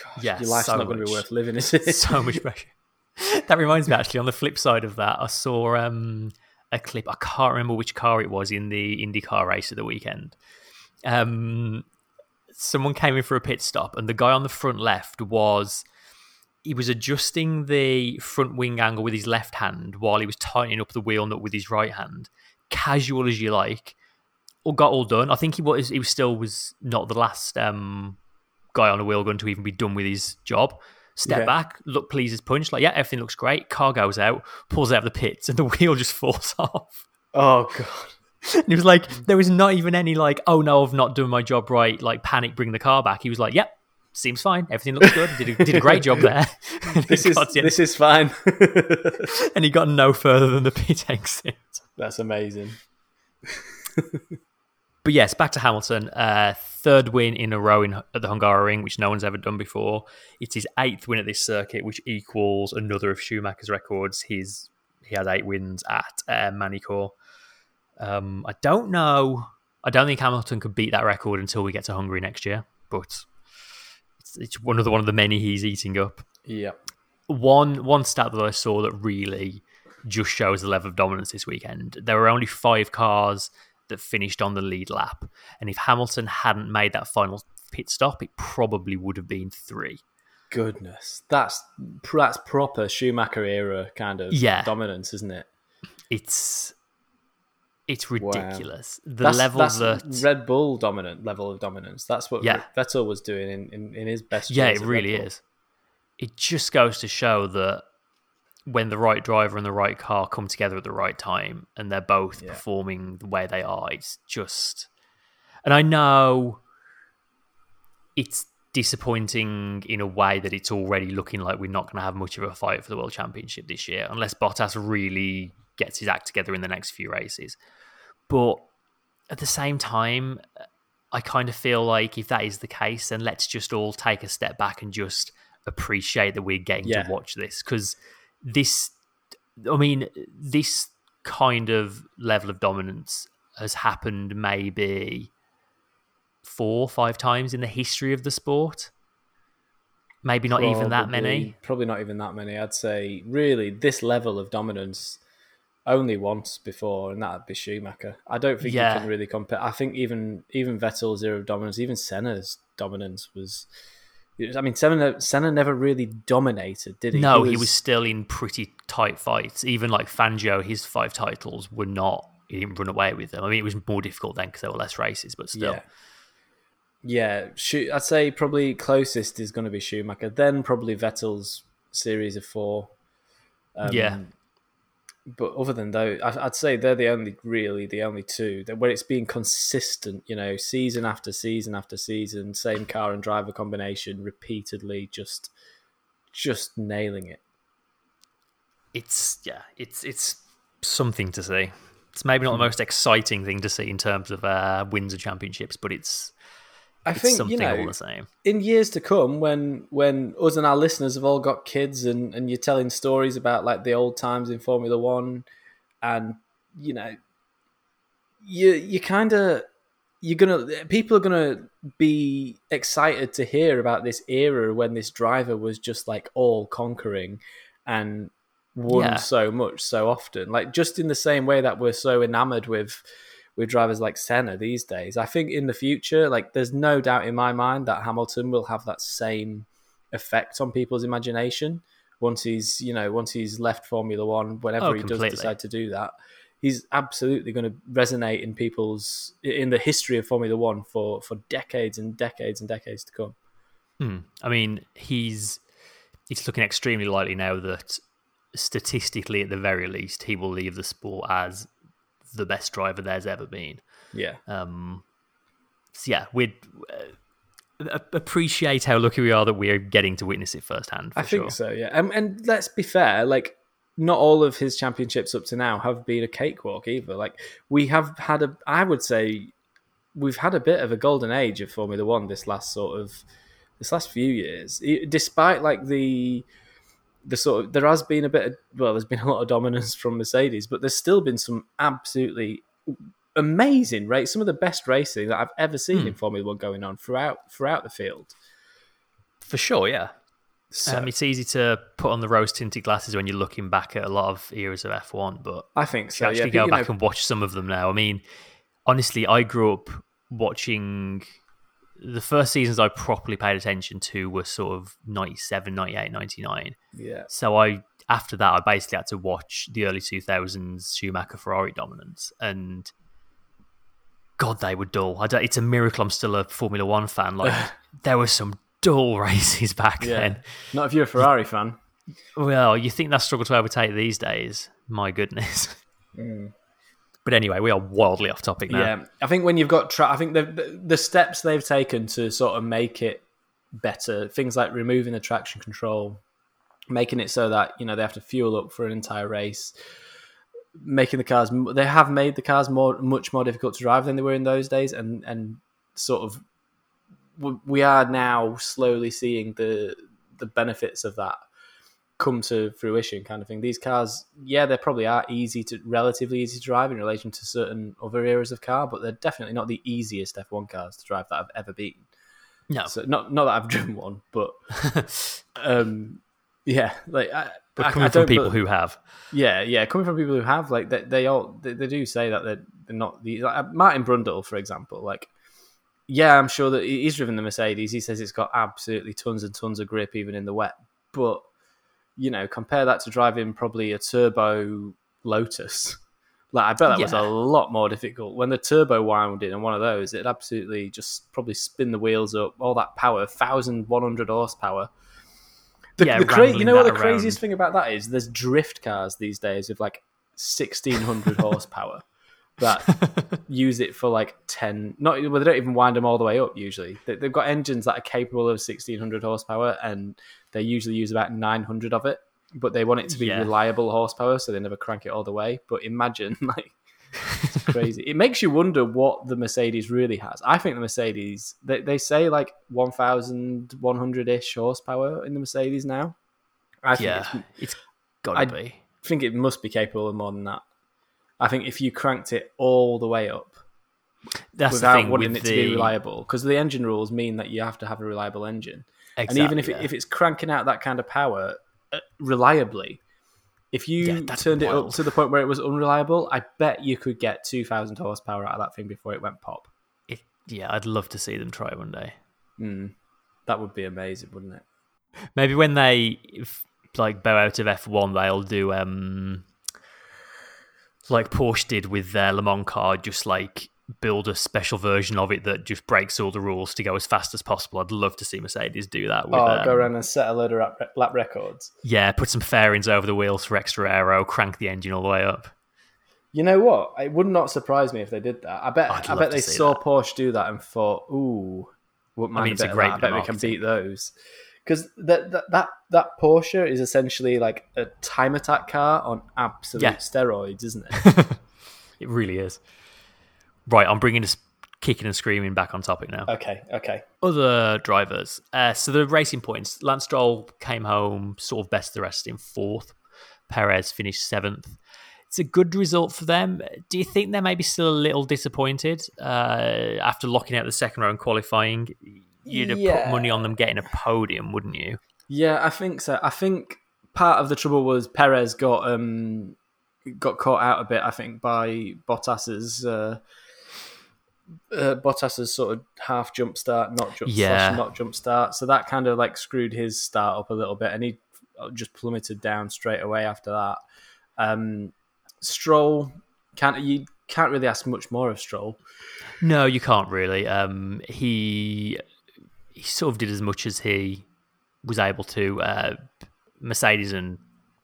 gosh, Yeah, your life's so not going to be worth living, is it? so much pressure. That reminds me, actually, on the flip side of that, I saw um, a clip. I can't remember which car it was in the IndyCar race of the weekend. Um, someone came in for a pit stop, and the guy on the front left was he was adjusting the front wing angle with his left hand while he was tightening up the wheel nut with his right hand, casual as you like. All got all done. I think he was he was still was not the last um, guy on a wheel gun to even be done with his job. Step Yeah. back, look pleased as punch, like yeah, everything looks great. Car goes out, pulls out of the pits, and the wheel just falls off. oh god. And he was like, there was not even any like, oh no, I've not done my job right, like panic, bring the car back. He was like, yep, seems fine, everything looks good, did a, did a great job there. This is this is fine. and he got no further than the pit exit. That's amazing. But yes, back to Hamilton. Uh, third win in a row in, at the Hungaroring, which no one's ever done before. It's his eighth win at this circuit, which equals another of Schumacher's records. He's he had eight wins at uh, Magny-Cours. Um, I don't know. I don't think Hamilton could beat that record until we get to Hungary next year, but it's, it's one of the one of the many he's eating up. Yeah. One one stat that I saw that really just shows the level of dominance this weekend. There were only five cars that finished on the lead lap, and if Hamilton hadn't made that final pit stop, it probably would have been three. Goodness, that's that's proper Schumacher era kind of Yeah. dominance, isn't it? It's it's ridiculous. The that's, level that's that Red Bull dominant level of dominance. That's what Yeah. Vettel was doing in, in, in his best. yeah, it really is. It just goes to show that when the right driver and the right car come together at the right time and they're both Yeah. performing the way they are, it's just. And I know it's disappointing in a way that it's already looking like we're not going to have much of a fight for the world championship this year unless Bottas really gets his act together in the next few races. But at the same time, I kind of feel like if that is the case, then let's just all take a step back and just appreciate that we're getting Yeah. to watch this because this, I mean, this kind of level of dominance has happened maybe four or five times in the history of the sport. Maybe not even that many. Probably not even that many. I'd say really this level of dominance only once before, and that'd be Schumacher. I don't think Yeah. you can really compare. I think even even Vettel's era of dominance, even Senna's dominance was. I mean, Senna, Senna never really dominated, did he? No, he was still in pretty tight fights. Even like Fangio, his five titles were not. He didn't run away with them. I mean, it was more difficult then because there were less races, but still. Yeah. Yeah, I'd say probably closest is going to be Schumacher. Then probably Vettel's series of four. Um, Yeah. But other than those, I'd say they're the only really the only two that where it's been consistent. You know, season after season after season, same car and driver combination, repeatedly, just just nailing it. it's yeah, it's it's something to see. It's maybe not the most exciting thing to see in terms of uh, wins of championships, but it's, I it's think something you know all the same. in years to come, when when us and our listeners have all got kids and, and you're telling stories about like the old times in Formula One, and you know, you you kind of you're gonna people are gonna be excited to hear about this era when this driver was just like all conquering and won Yeah. so much so often like just in the same way that we're so enamored with with drivers like Senna these days. I think in the future, like there's no doubt in my mind that Hamilton will have that same effect on people's imagination once he's, you know, once he's left Formula One, whenever Oh, he does decide to do that. He's absolutely going to resonate in people's in the history of Formula One for for decades and decades and decades to come. Hmm. I mean, he's it's looking extremely likely now that statistically, at the very least, he will leave the sport as the best driver there's ever been. Yeah, Um, so yeah, we'd uh, appreciate how lucky we are that we're getting to witness it firsthand. For I think sure. so. Yeah, and, and let's be fair, like not all of his championships up to now have been a cakewalk either. Like we have had a, I would say, we've had a bit of a golden age of Formula One this last sort of this last few years, despite like the the sort of there has been a bit of well, there's been a lot of dominance from Mercedes, but there's still been some absolutely amazing race, some of the best racing that I've ever seen in Formula One going on throughout throughout the field. For sure, yeah. So Um, it's easy to put on the rose tinted glasses when you're looking back at a lot of eras of F1, but I think so. actually yeah, go back know, and watch some of them now. I mean, honestly, I grew up watching the first seasons I properly paid attention to were sort of 97, 98, 99. yeah. So I after that I basically had to watch the early 2000s Schumacher Ferrari dominance and God, they were dull. I don't, it's a miracle I'm still a Formula One fan. Like there were some dull races back Yeah. then. Not if you're a Ferrari fan. Well, you think that struggle to overtake these days? My goodness. Mm. But anyway, we are wildly off topic now. Yeah, I think when you've got, tra- I think the, the the steps they've taken to sort of make it better, things like removing the traction control, making it so that you know they have to fuel up for an entire race, making the cars, they have made the cars more much more difficult to drive than they were in those days, and and sort of we are now slowly seeing the the benefits of that. Come to fruition kind of thing. These cars, yeah, they probably are easy to relatively easy to drive in relation to certain other eras of car, but they're definitely not the easiest F1 cars to drive that I've ever beaten. No, So not not that I've driven one, but um, yeah, like I, but coming I from people bel- who have, yeah, yeah, coming from people who have like they, they all they, they do say that they're, they're not the like, uh, Martin Brundle, for example. Like, yeah, I'm sure that he's driven the Mercedes. He says it's got absolutely tons and tons of grip even in the wet. But you know, compare that to driving probably a turbo Lotus. Like, I bet that was a lot more difficult. When the turbo wound in on one of those, it'd absolutely just probably spin the wheels up. All that power, thousand one hundred horsepower. The, Yeah, the cra- you know what the craziest thing about that is? There's drift cars these days with like 1600 horsepower that use it for like 10 not well, they don't even wind them all the way up usually they, they've got engines that are capable of 1600 horsepower and they usually use about 900 of it but they want it to be Yeah. reliable horsepower so they never crank it all the way but imagine like it's crazy it makes you wonder what the mercedes really has i think the mercedes they, they say like 1100-ish horsepower in the mercedes now i think it's it's gotta I- be. think it must be capable of more than that. I think if you cranked it all the way up That's without the thing wanting with it the to be reliable, because the engine rules mean that you have to have a reliable engine, Exactly, and even if yeah. it, if it's cranking out that kind of power uh, reliably, if you Yeah, turned it up to the point where it was unreliable, I bet you could get two thousand horsepower out of that thing before it went pop. It- yeah, I'd love to see them try one day. Mm, that would be amazing, wouldn't it? Maybe when they if, like bow out of F one, they'll do um like Porsche did with their Le Mans car, just like build a special version of it that just breaks all the rules to go as fast as possible. I'd love to see Mercedes do that. With, Oh, go um, around and set a load of lap, lap records. Yeah, put some fairings over the wheels for extra aero, crank the engine all the way up. You know what? It would not surprise me if they did that. I bet. I bet they saw that. Porsche do that and thought, "Ooh, wouldn't mind mean, a it's a great. I bet we can beat those." Because that, that that Porsche is essentially like a time attack car on absolute Yeah. steroids, isn't it? It really is. Right, I'm bringing this kicking and screaming back on topic now. okay, okay. Other drivers. Uh, so the racing points. Lance Stroll came home sort of best of the rest in fourth. Perez finished seventh. It's a good result for them. Do you think they're maybe still a little disappointed uh, after locking out the second round qualifying? You'd have Yeah. put money on them getting a podium, wouldn't you? Yeah, I think so. I think part of the trouble was Perez got um got caught out a bit. I think by Bottas's uh, uh, Bottas's sort of half jump start, not jump Yeah. slash not jump start. So that kind of like screwed his start up a little bit, and he just plummeted down straight away after that. Um, Stroll can't you can't really ask much more of Stroll. No, you can't really. Um, he he sort of did as much as he was able to. Uh, Mercedes and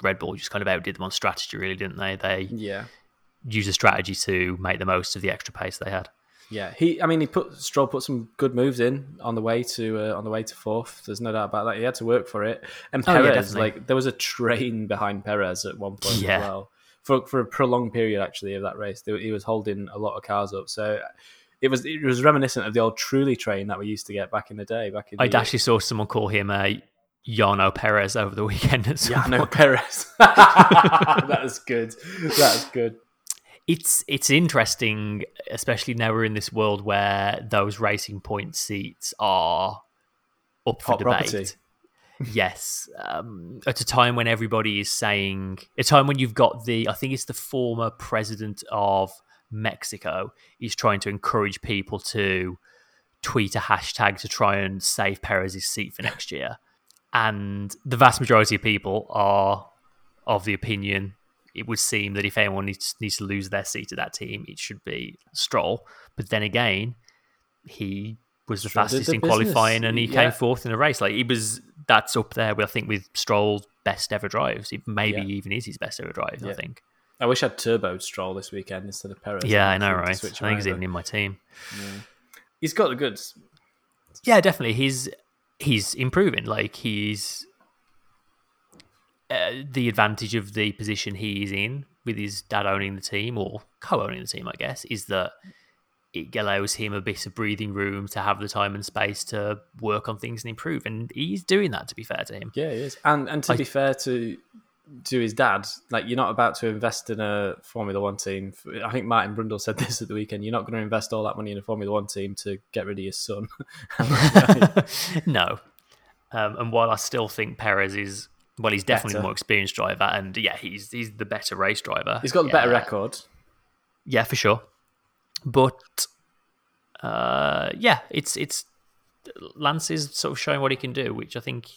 Red Bull just kind of outdid them on strategy, really, didn't they? They Yeah, used a strategy to make the most of the extra pace they had. Yeah, he. I mean, he put Stroll put some good moves in on the way to uh, on the way to fourth. There's no doubt about that. He had to work for it. And Oh, yeah, Perez, like there was a train behind Perez at one point Yeah. as well for for a prolonged period actually of that race. He was holding a lot of cars up. So it was it was reminiscent of the old Trulli train that we used to get back in the day. Back in I actually saw someone call him uh, Jarno Perez over the weekend. At some yeah, no point. Perez. that is good. That is good. It's it's interesting, especially now we're in this world where those racing point seats are up for Hot debate. property. yes, um, at a time when everybody is saying, a time when you've got the, I think it's the former president of Mexico, is trying to encourage people to tweet a hashtag to try and save Perez's seat for next year, and the vast majority of people are of the opinion it would seem that if anyone needs needs to lose their seat at that team, it should be Stroll. But then again, he was the Stroll fastest the in qualifying, and he Yeah. came fourth in the race. Like he was, that's up there. With, I think with Stroll's best ever drives, It maybe Yeah. even is his best ever drive. I think. I wish I'd turbo Stroll this weekend instead of Perez. Yeah, I know, right? I think him he's over. even in my team. He's got the goods. Yeah, definitely. He's he's improving. Like he's uh, the advantage of the position he is in with his dad owning the team or co-owning the team, I guess, is that it allows him a bit of breathing room to have the time and space to work on things and improve. And he's doing that. To be fair to him, Yeah, he is. And and to I- be fair to to his dad, like you're not about to invest in a Formula One team. I think Martin Brundle said this at the weekend. You're not going to invest all that money in a Formula One team to get rid of your son. no. Um, and while I still think Perez is well, he's definitely Better. the more experienced driver, and yeah, he's he's the better race driver. He's got the better record. Yeah, for sure. But uh, yeah, it's it's Lance is sort of showing what he can do, which I think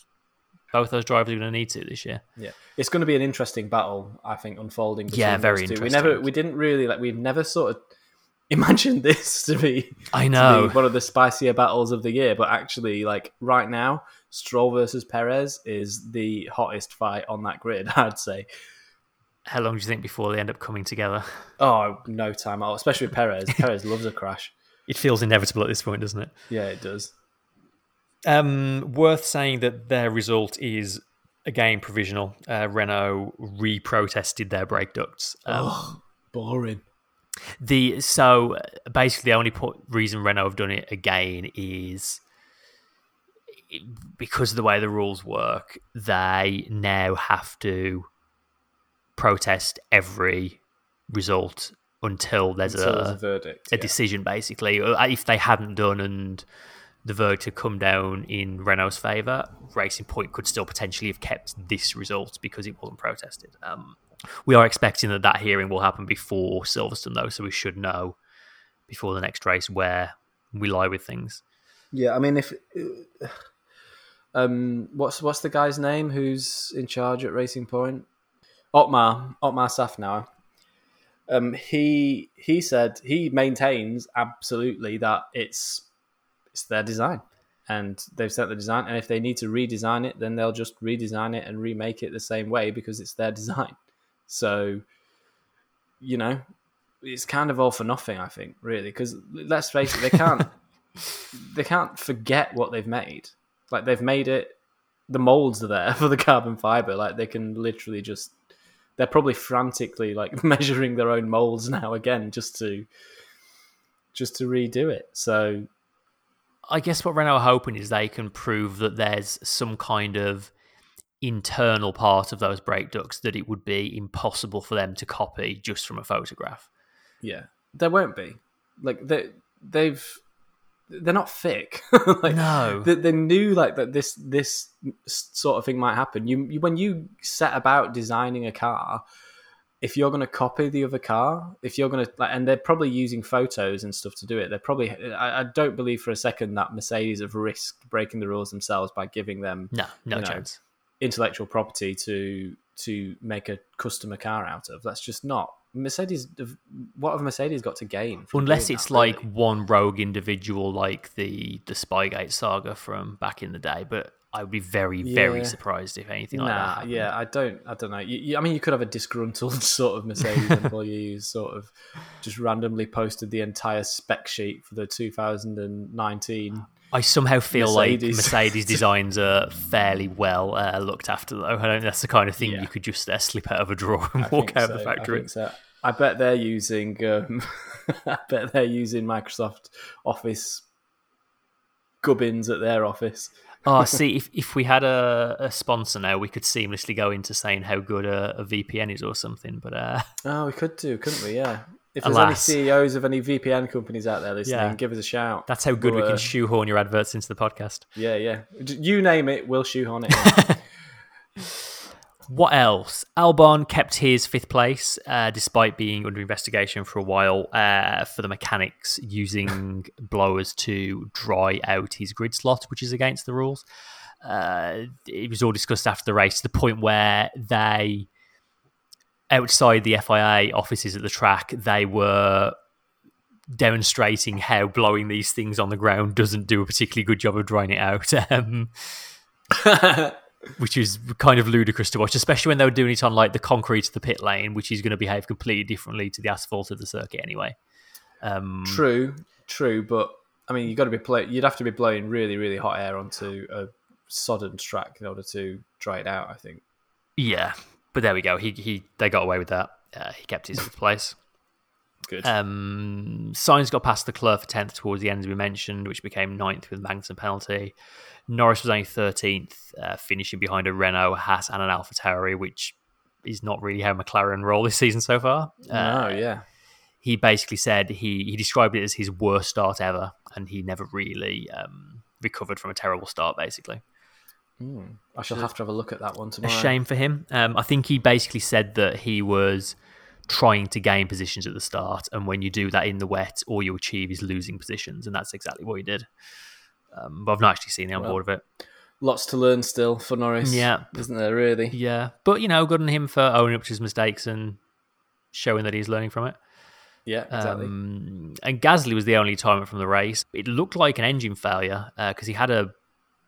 both those drivers are going to need to this year. Yeah, it's going to be an interesting battle, I think, unfolding. Yeah, very two. We never, we didn't really like, we've never sort of imagined this to be, I know. be one of the spicier battles of the year. But actually, like right now, Stroll versus Perez is the hottest fight on that grid. I'd say. How long do you think before they end up coming together? Oh, no time at all. Especially with Perez. Perez loves a crash. It feels inevitable at this point, doesn't it? Yeah, it does. Um, worth saying that their result is again provisional. Uh, Renault re-protested their brake ducts. Um, oh, boring. The so basically the only po- reason Renault have done it again is because of the way the rules work. They now have to protest every result until there's Until a there's a verdict. a yeah. decision basically Uh, if they hadn't done and the verdict had come down in Renault's favour Racing Point could still potentially have kept this result because it wasn't protested um, we are expecting that that hearing will happen before Silverstone though so we should know before the next race where we lie with things Yeah, I mean, if um, what's what's the guy's name who's in charge at Racing Point? Otmar Otmar Szafnauer. Um, he he said he maintains absolutely that it's it's their design, and they've set the design. And if they need to redesign it, then they'll just redesign it and remake it the same way because it's their design. So, you know, it's kind of all for nothing. I think really because let's face it, they can't they can't forget what they've made. Like they've made it. The molds are there for the carbon fiber. Like they can literally just. They're probably frantically like measuring their own molds now again just to. Just to redo it. So I guess what Renault are hoping is they can prove that there's some kind of internal part of those brake ducts that it would be impossible for them to copy just from a photograph. yeah, there won't be. Like they they've they're not thick. like, No. they, they knew like that this this sort of thing might happen. You, you when you set about designing a car, if you're going to copy the other car, if you're going to like, and they're probably using photos and stuff to do it. They're probably. I, I don't believe for a second that Mercedes have risked breaking the rules themselves by giving them No, no You know, chance. intellectual property to to make a customer car out of. That's just not Mercedes. What have Mercedes got to gain? Unless it's that, like really? one rogue individual, like the the Spygate saga from back in the day. But I would be very, very surprised if anything like that. Nah, happened. yeah, I don't, I don't know. You, you, I mean, you could have a disgruntled sort of Mercedes employee who's sort of just randomly posted the entire spec sheet for the 2019. I somehow feel Mercedes. like Mercedes designs are fairly well uh, looked after, though. I don't that's the kind of thing Yeah. you could just uh, slip out of a drawer and I walk out of the so, I factory. so. I bet they're using, um, I bet they're using Microsoft Office gubbins at their office. Oh, see, if, if we had a, a sponsor now, we could seamlessly go into saying how good a, a VPN is or something. But uh, Oh, we could do, couldn't we? Yeah. If there's Alas. any CEOs of any VPN companies out there listening, Yeah. give us a shout. that's how good we We'll, can uh, shoehorn your adverts into the podcast. Yeah, yeah. You name it, we'll shoehorn it. What else? Albon kept his fifth place uh, despite being under investigation for a while uh, for the mechanics using blowers to dry out his grid slot, which is against the rules. Uh, it was all discussed after the race to the point where they, outside the FIA offices at the track, they were demonstrating how blowing these things on the ground doesn't do a particularly good job of drying it out. Um, which is kind of ludicrous to watch, especially when they were doing it on like the concrete of the pit lane, which is going to behave completely differently to the asphalt of the circuit anyway. Um, true, true, but I mean, you got to be play. You'd have to be blowing really, really hot air onto a sodden track in order to dry it out. I think. yeah, but there we go. He he they got away with that. Uh, he kept his place. Good. Um, Sainz got past the Leclerc for 10th towards the end, as we mentioned, which became 9th with Magnussen penalty. Norris was only 13th, uh, finishing behind a Renault, Haas, and an AlphaTauri, which is not really how McLaren roll this season so far. Oh, Uh, yeah. He basically said he, he described it as his worst start ever, and he never really um, recovered from a terrible start, basically. Mm. I shall have to have a look at that one A shame for him. Um, I think he basically said that he was trying to gain positions at the start, and when you do that in the wet, all you achieve is losing positions, and that's exactly what he did. Um, but I've not actually seen the on Well, board of it. Lots to learn still for Norris. Yeah. Isn't there, really? Yeah, but you know, good on him for owning up to his mistakes and showing that he's learning from it. Yeah, exactly. Um, and Gasly was the only retirement from the race. It looked like an engine failure because he had a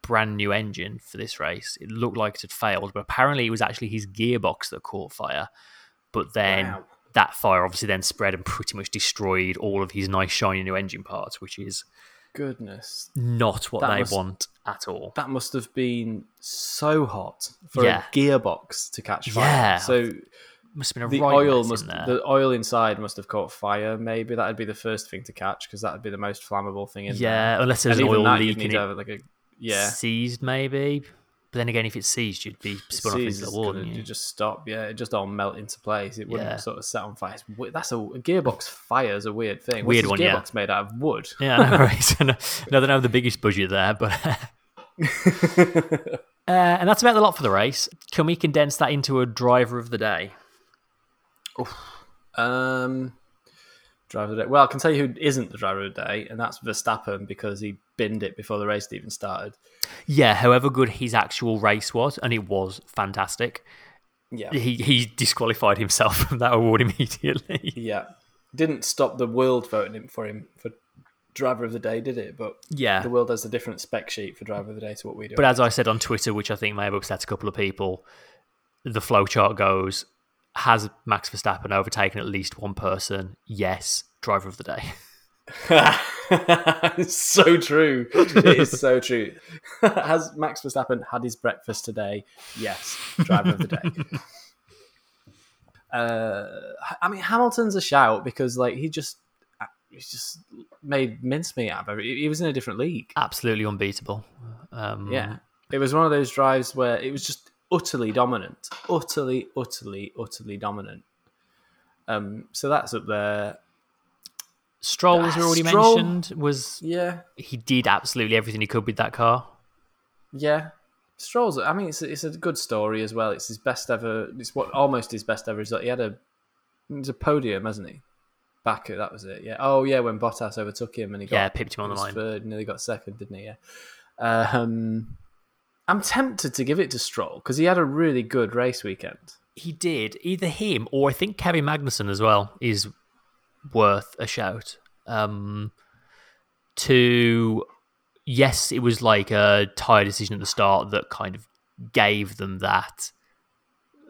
brand new engine for this race. It looked like it had failed, but apparently it was actually his gearbox that caught fire. But then Wow. that fire obviously then spread and pretty much destroyed all of his nice shiny new engine parts, which is Goodness. not what That they must- want at all. That must have been so hot for Yeah. a gearbox to catch fire. Yeah. So Must have been a the oil must in there. the oil inside must have caught fire. Maybe that'd be the first thing to catch because that'd be the most flammable thing in there. yeah, unless there's an oil leak you'd need and to it like a yeah. seized maybe. But then again, if it's seized, you'd be spun off into the wall, gonna- wouldn't you you? just stop. Yeah, it just all melt into place. It wouldn't Yeah. sort of set on fire. That's a, a gearbox fire is a weird thing. Weird What's one, this yeah. gearbox made out of wood. Yeah, I know, right. no, they don't have the biggest budget there, but. uh, and that's about the lot for the race. Can we condense that into a driver of the day? Um, driver of the day. Well, I can tell you who isn't the driver of the day, and that's Verstappen because he binned it before the race even started. Yeah, however good his actual race was, and it was fantastic, Yeah, he, he disqualified himself from that award immediately. yeah. Didn't stop the world voting him for him for driver of the day, did it? But Yeah. the world has a different spec sheet for driver of the day to what we do. But as I said on Twitter, which I think may have upset a couple of people, the flowchart goes Has Max Verstappen overtaken at least one person? Yes, driver of the day. it's so true. It is so true. Has Max Verstappen had his breakfast today? Yes, driver of the day. uh, I mean, Hamilton's a shout because like he just he just made mincemeat out of every. He was in a different league. Absolutely unbeatable. Um, Yeah, it was one of those drives where it was just utterly dominant, utterly, utterly, utterly dominant. Um, so that's up there. Stroll, as we already Stroll- mentioned, was Yeah, he did absolutely everything he could with that car. Yeah, Stroll's. I mean, it's a, it's a good story as well. It's his best ever. It's what almost his best ever result. He had a it was a podium, hasn't he? Back that was it. Yeah. Oh yeah, when Bottas overtook him and he got Yeah, pipped him on the line. third, nearly got second, didn't he? Yeah. Um, I'm tempted to give it to Stroll because he had a really good race weekend. He did. Either him or I think Kevin Magnussen as well is worth a shout. Um, to yes, it was like a tire decision at the start that kind of gave them that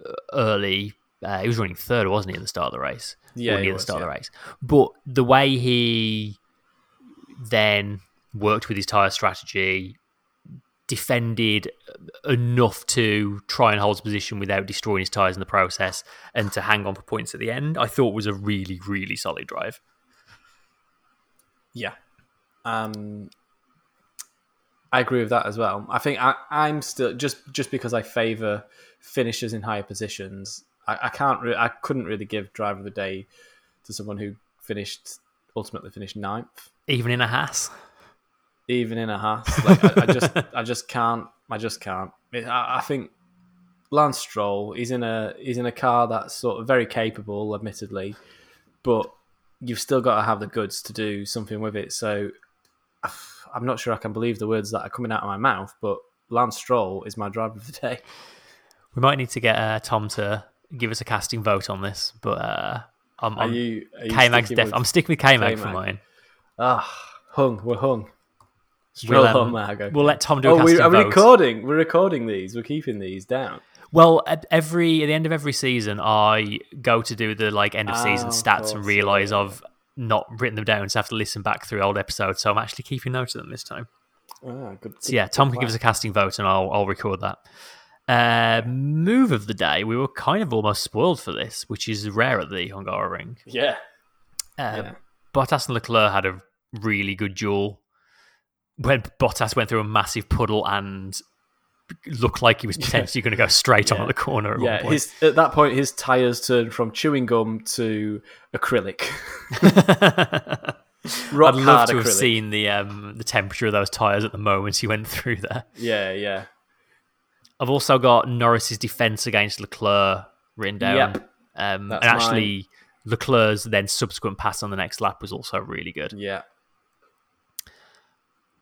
uh, early. Uh, he was running third, wasn't he, at the start of the race? Yeah, near was, the start of the race. But the way he then worked with his tire strategy, defended enough to try and hold his position without destroying his tires in the process, and to hang on for points at the end, I thought was a really, really solid drive. Yeah. Um, I agree with that as well. I think I, I'm still just just because I favour finishers in higher positions. I, I can't. Re- I couldn't really give driver of the day to someone who finished ultimately finished ninth, Even in a Haas, even in a Haas. Like I, I just I just can't. I just can't. I, I think Lance Stroll. is in a he's in a car that's sort of very capable, admittedly, but you've still got to have the goods to do something with it. So I'm not sure I can believe the words that are coming out of my mouth, but Lance Stroll is my driver of the day. we might need to get uh, Tom to give us a casting vote on this, but uh, I'm, I'm you? Are you K Mag's sticking def. with- I'm sticking with K Mag for K-Mag? mine. Ah, hung. We're hung. We'll, um, hung, Mag, okay. We'll let Tom do a Oh, we, casting are we recording? We're recording these. We're keeping these down. Well, at every at the end of every season, I go to do the like end of season of stats and realize yeah. I've not written them down, so I have to listen back through old episodes. So I'm actually keeping notes of them this time. Ah, good. So yeah, Tom can give us a casting vote, and I'll I'll record that. Uh, move of the day. We were kind of almost spoiled for this, which is rare at the Hungaroring. Yeah. Uh, Yeah. Bottas and Leclerc had a really good duel when Bottas went through a massive puddle and looked like he was potentially going to go straight on at the corner at Yeah, one point. his, at that point, his tires turned from chewing gum to acrylic. Rock I'd love to have seen the um, the temperature of those tires at the moment he went through there. Yeah, yeah. I've also got Norris's defense against Leclerc written down. Yep. Um, and actually, Leclerc's then subsequent pass on the next lap was also really good. Yeah.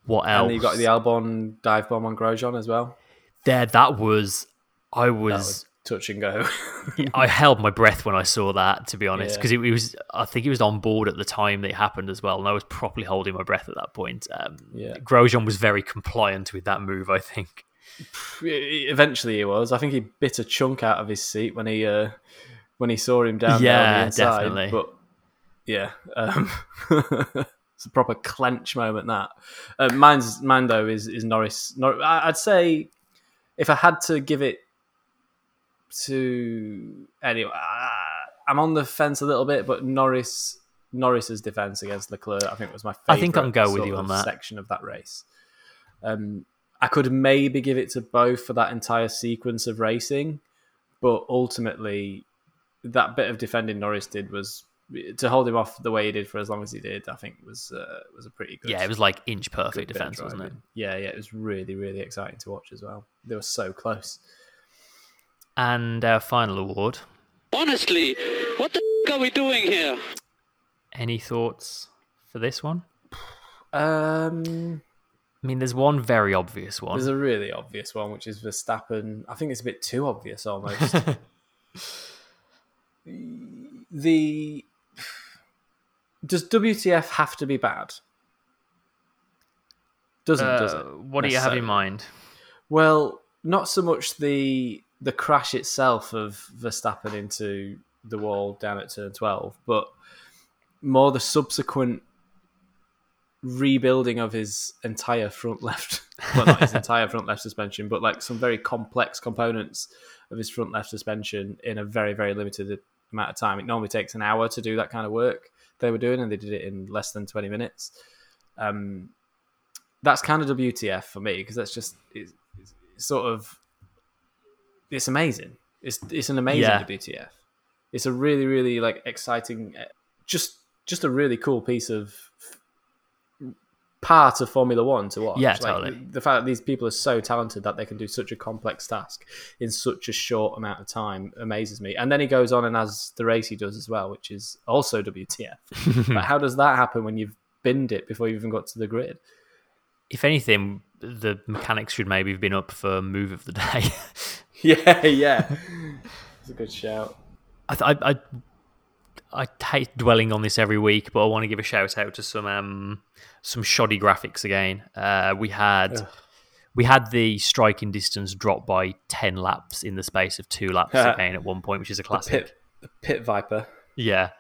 What else? And you got the Albon dive bomb on Grosjean as well. there, that was. I was. was touch and go. I held my breath when I saw that, to be honest, Yeah. because it, it was. I think he was on board at the time that it happened as well, and I was properly holding my breath at that point. Um, Yeah. Grosjean was very compliant with that move. I think. Eventually, he was. I think he bit a chunk out of his seat when he uh, when he saw him down there on Yeah, the inside. definitely. But yeah, um, it's a proper clench moment. That uh, mine's mine though is is Norris. Nor- I'd say if I had to give it to anyway, I- I'm on the fence a little bit, but Norris Norris's defense against Leclerc, I think, was my favorite. I think I can go with you on that. section of that race. Um, I could maybe give it to both for that entire sequence of racing, but ultimately, that bit of defending Norris did was to hold him off the way he did for as long as he did. I think was uh, was a pretty good. Yeah, it was like inch perfect defense, wasn't it? Yeah, yeah, it was really really exciting to watch as well. They were so close. And our final award. Honestly, what the f- are we doing here? Any thoughts for this one? Um, I mean, there's one very obvious one. there's a really obvious one, which is Verstappen. I think it's a bit too obvious almost. the does WTF have to be bad? Doesn't does Uh, it? what do you have in mind? Well, not so much the the crash itself of Verstappen into the wall down at turn twelve, but more the subsequent rebuilding of his entire front left well not his entire front left suspension but like some very complex components of his front left suspension in a very very limited amount of time it normally takes an hour to do that kind of work they were doing and they did it in less than 20 minutes. Um that's kind of wtf for me because that's just it's, it's sort of it's amazing. It's it's an amazing Yeah. wtf it's a really really like exciting eh, just just a really cool piece of part of Formula One to watch. Yeah, Like, totally. The, fact that these people are so talented that they can do such a complex task in such a short amount of time amazes me. And then he goes on and has the race he does as well, which is also WTF. but how does that happen when you've binned it before you even got to the grid? If anything, the mechanics should maybe have been up for move of the day. Yeah, yeah. It's a good shout. I, th- I, I I hate dwelling on this every week, but I want to give a shout out to some um some shoddy graphics again. Uh, we had Ugh. we had the striking distance drop by ten laps in the space of two laps again at one point, which is a classic. Pit, the Pit Viper. Yeah.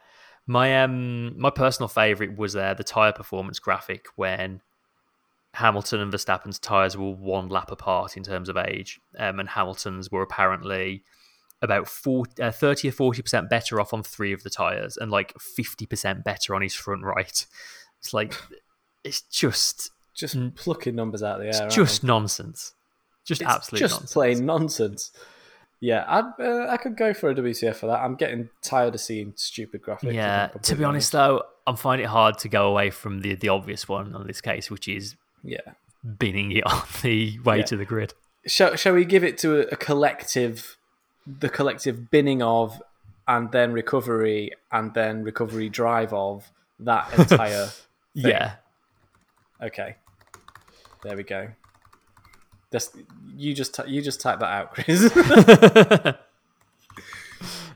My um my personal favourite was uh, the tyre performance graphic when Hamilton and Verstappen's tyres were one lap apart in terms of age, um, and Hamilton's were apparently about 40, uh, 30 or 40% better off on three of the tyres and like 50% better on his front right. It's like, it's just, Just plucking numbers out of the air. it's just they? nonsense. Just It's absolute just nonsense. plain nonsense. Yeah, I'd, uh, I could go for a WTF for that. I'm getting tired of seeing stupid graphics. Yeah, to be honest though, I'm finding it hard to go away from the the obvious one on this case, which is Yeah. binning it on the way Yeah. to the grid. Shall, shall we give it to a, a collective, the collective binning of, and then recovery, and then recovery drive of that entire. Yeah, Okay. There we go. That's, you just you just type that out, Chris.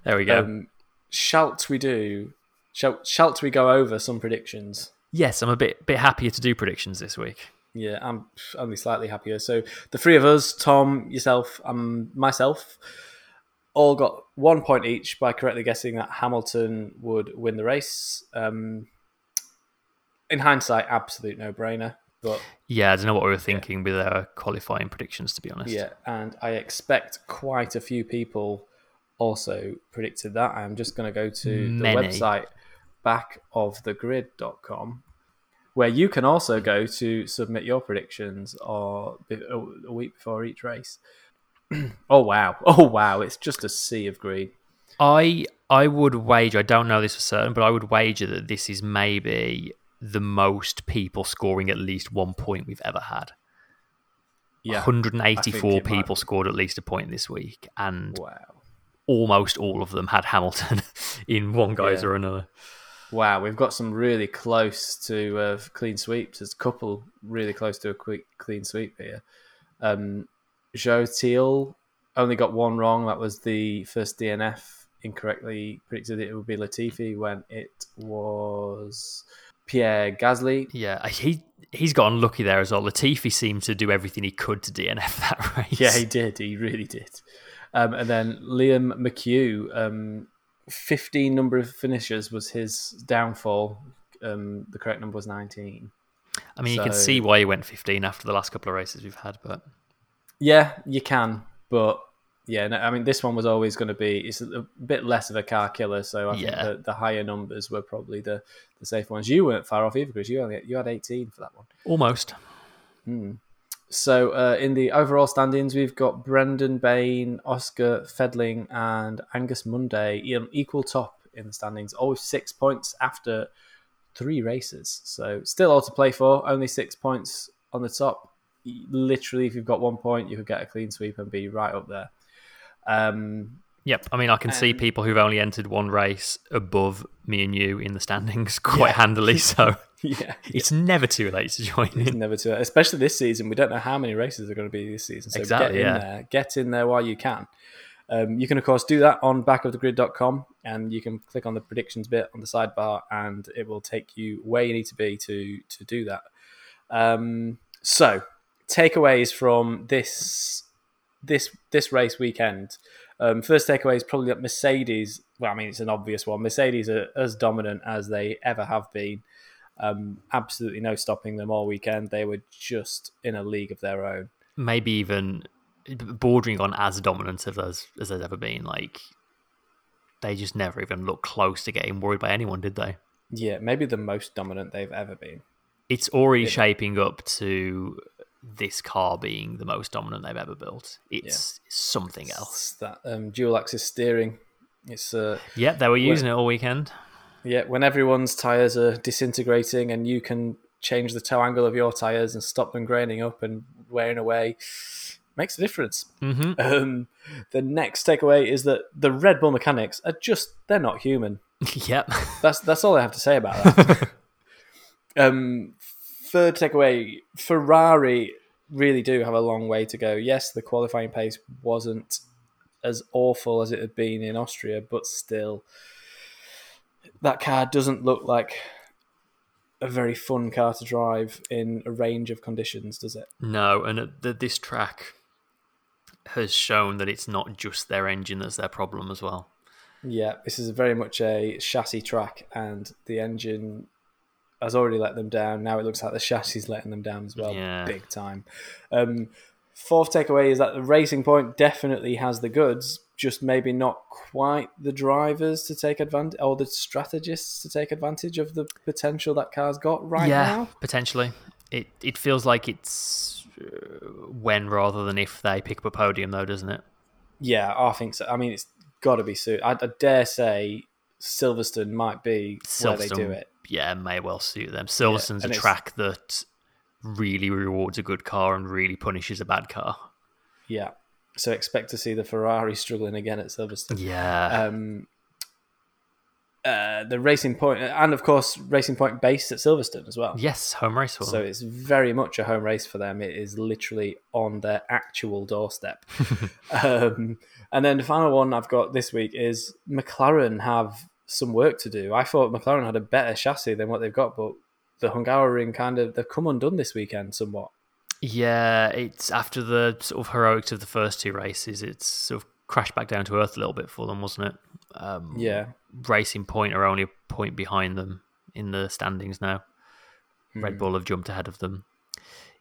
there we go. um, shalt we do? Shall shalt we go over some predictions? yes, I'm a bit bit happier to do predictions this week. Yeah, I'm only slightly happier. So the three of us, Tom, yourself, and myself, all got one point each by correctly guessing that Hamilton would win the race. Um, in hindsight, absolute no-brainer. But Yeah, I don't know what we were thinking with our qualifying predictions, to be honest. yeah, and I expect quite a few people also predicted that. I'm just going to go to Many. the website backofthegrid.com, where you can also go to submit your predictions or a week before each race. oh wow! Oh wow! It's just a sea of green. I I would wager. I don't know this for certain, but I would wager that this is maybe the most people scoring at least one point we've ever had. Yeah, 184 I think it might people scored at least a point this week, and Wow! almost all of them had Hamilton in one guise Yeah. or another. Wow, we've got some really close to uh, clean sweeps. There's a couple really close to a quick clean sweep here. Um, Joe Teal only got one wrong. That was the first DNF incorrectly predicted it would be Latifi when it was Pierre Gasly. Yeah, he he's got unlucky there as well. Latifi seemed to do everything he could to DNF that race. Yeah, he did. He really did. Um, and then Liam McHugh, um, 15 number of finishes was his downfall. Um, the correct number was 19. I mean, you can see why he went 15 after the last couple of races we've had, but Yeah, you can, but yeah, no, I mean, this one was always going to be it's a bit less of a car killer, so I Yeah. think the, the higher numbers were probably the, the safe ones. You weren't far off either, because you only you had eighteen for that one. almost. So uh, in the overall standings, we've got Brendan Bain, Oscar Fedling, and Angus Monday equal top in the standings, all six points after three races. So still all to play for, only six points on the top. Literally, if you've got one point, you could get a clean sweep and be right up there. Um, Yep. I mean, I can see people who've only entered one race above me and you in the standings quite Yeah. handily. So yeah, it's never too late to join It's in. never too, late, especially this season. We don't know how many races are going to be this season. So Exactly, get in yeah. there, get in there while you can. Um, you can of course do that on backofthegrid.com, and you can click on the predictions bit on the sidebar, and it will take you where you need to be to to do that. Um, so takeaways from this this this race weekend. Um, first takeaway is probably that Mercedes. Well, I mean, it's an obvious one. Mercedes are as dominant as they ever have been. Um, absolutely no stopping them all weekend. They were just in a league of their own. Maybe even bordering on as dominant as there's, as there's ever been. Like, they just never even looked close to getting worried by anyone, did they? Yeah, maybe the most dominant they've ever been. It's already shaping up to this car being the most dominant they've ever built. It's something else. It's that um, dual axis steering. It's uh, Yeah, they were using it all weekend. yeah, when everyone's tires are disintegrating and you can change the toe angle of your tires and stop them graining up and wearing away, makes a difference. hmm Um, the next takeaway is that the Red Bull mechanics are just they're not human. yep. That's that's all I have to say about that. um, third takeaway: Ferrari really do have a long way to go. Yes, the qualifying pace wasn't as awful as it had been in Austria, but still, that car doesn't look like a very fun car to drive in a range of conditions, does it? No, and this track has shown that it's not just their engine that's their problem as well. Yeah, this is very much a chassis track, and the engine has already let them down. Now it looks like the chassis is letting them down as well, Yeah. big time. Um, fourth takeaway is that the Racing Point definitely has the goods, just maybe not quite the drivers to take advantage, or the strategists to take advantage of the potential that car's got right yeah, now. potentially. It it feels like it's uh, when rather than if they pick up a podium, though, doesn't it? Yeah, I think so. I mean, it's got to be soon. I, I dare say Silverstone might be where they do it. Yeah, may well suit them. Silverstone's and a track that really rewards a good car and really punishes a bad car. Yeah. So expect to see the Ferrari struggling again at Silverstone. Yeah. Um, uh, the Racing Point, and of course, Racing Point based at Silverstone as well. yes, home race for So it's very much a home race for them. It is literally on their actual doorstep. um, and then the final one I've got this week is McLaren have some work to do. I thought McLaren had a better chassis than what they've got, but the Hungaroring kind of they've come undone this weekend somewhat. Yeah, it's after the sort of heroics of the first two races, it's sort of crashed back down to earth a little bit for them, wasn't it? Um, Yeah, Racing Point are only a point behind them in the standings now. Red Bull have jumped ahead of them.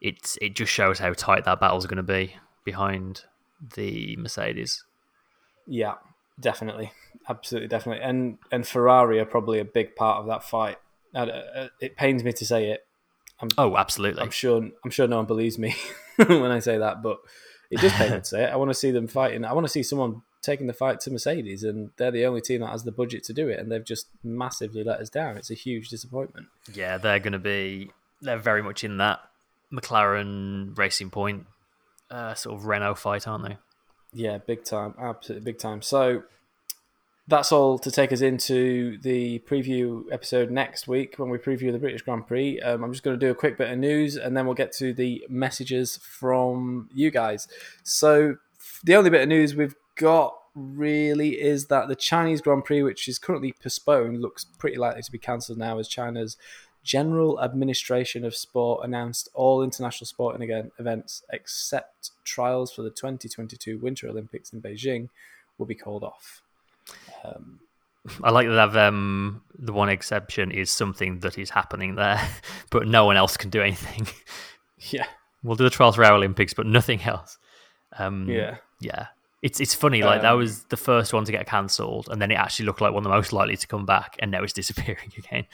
It's it just shows how tight that battle's going to be behind the Mercedes. Yeah. Definitely, absolutely, definitely, and and Ferrari are probably a big part of that fight. Uh, uh, it pains me to say it. I'm, Oh, absolutely. I'm sure. I'm sure no one believes me when I say that, but it does pain me to say it. I want to see them fighting. I want to see someone taking the fight to Mercedes, and they're the only team that has the budget to do it, and they've just massively let us down. It's a huge disappointment. Yeah, they're going to be. They're very much in that McLaren Racing Point uh, sort of Renault fight, aren't they? Yeah, big time, absolutely big time. So that's all to take us into the preview episode next week when we preview the British Grand Prix. Um, I'm just going to do a quick bit of news and then we'll get to the messages from you guys. So the only bit of news we've got really is that the Chinese Grand Prix, which is currently postponed, looks pretty likely to be cancelled now as China's General Administration of Sport announced all international sporting again events except trials for the 2022 Winter Olympics in Beijing will be called off. Um, I like that um, the one exception is something that is happening there, but no one else can do anything. yeah, We'll do the trials for our Olympics, but nothing else. Um, yeah, yeah. It's it's funny, like that Um, was the first one to get cancelled, and then it actually looked like one of the most likely to come back, and now it's disappearing again.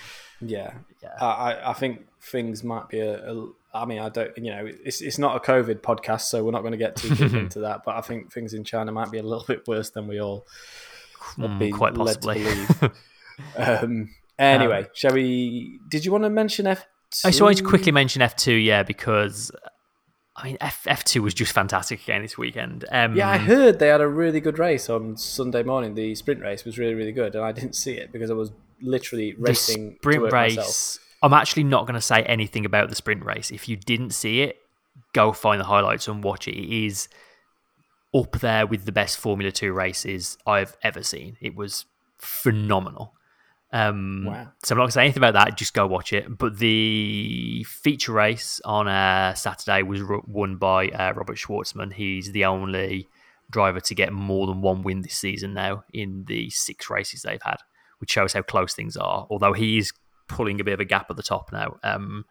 yeah. Yeah. I, I- think things might be a, a. I mean, I don't. You know, it's it's not a COVID podcast, so we're not going to get too deep into that. But I think things in China might be a little bit worse than we all Mm, been quite possibly. believe. um, anyway, shall we? Did you want to mention F? I just wanted to quickly mention F two, yeah, because I mean F F two was just fantastic again this weekend. Um, Yeah, I heard they had a really good race on Sunday morning. The sprint race was really, really good, and I didn't see it because I was literally the racing to sprint race. myself. I'm actually not going to say anything about the sprint race. If you didn't see it, go find the highlights and watch it. It is up there with the best Formula Two races I've ever seen. It was phenomenal. Um, Wow. So I'm not going to say anything about that. Just go watch it. But the feature race on uh, Saturday was won by uh, Robert Shwartzman. He's the only driver to get more than one win this season now in the six races they've had, which shows how close things are. Although he is pulling a bit of a gap at the top now, um,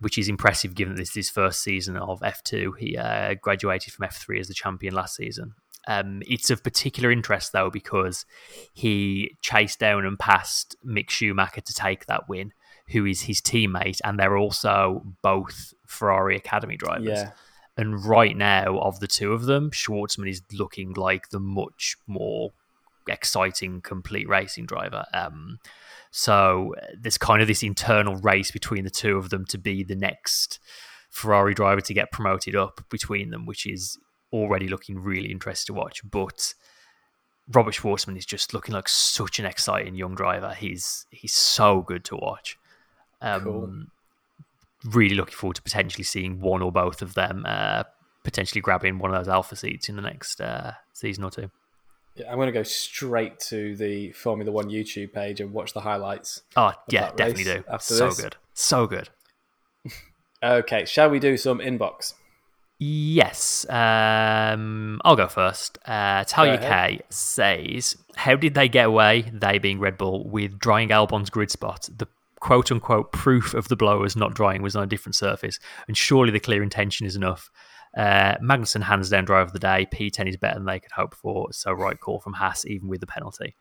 which is impressive given this is his first season of F2. He uh, graduated from F3 as the champion last season. Um, it's of particular interest though because he chased down and passed Mick Schumacher to take that win, who is his teammate, and they're also both Ferrari Academy drivers. Yeah, And right now, of the two of them, Shwartzman is looking like the much more exciting, complete racing driver. Um, so uh, there's kind of this internal race between the two of them to be the next Ferrari driver to get promoted up between them, which is already looking really interesting to watch. But Robert Shwartzman is just looking like such an exciting young driver. He's he's so good to watch. Um, Cool. Really looking forward to potentially seeing one or both of them uh, potentially grabbing one of those alpha seats in the next uh, season or two. Yeah, I'm going to go straight to the Formula One YouTube page and watch the highlights. Oh yeah, definitely do. after So this? good, so good. Okay, shall we do some inbox? Yes, um, I'll go first. Uh, Talia Go ahead. K says, "How did they get away? They being Red Bull with drying Albon's grid spot. The quote unquote proof of the blowers not drying was on a different surface, and surely the clear intention is enough." Uh, Magnussen hands down driver of the day. P10 is better than they could hope for. So right call from Haas, even with the penalty.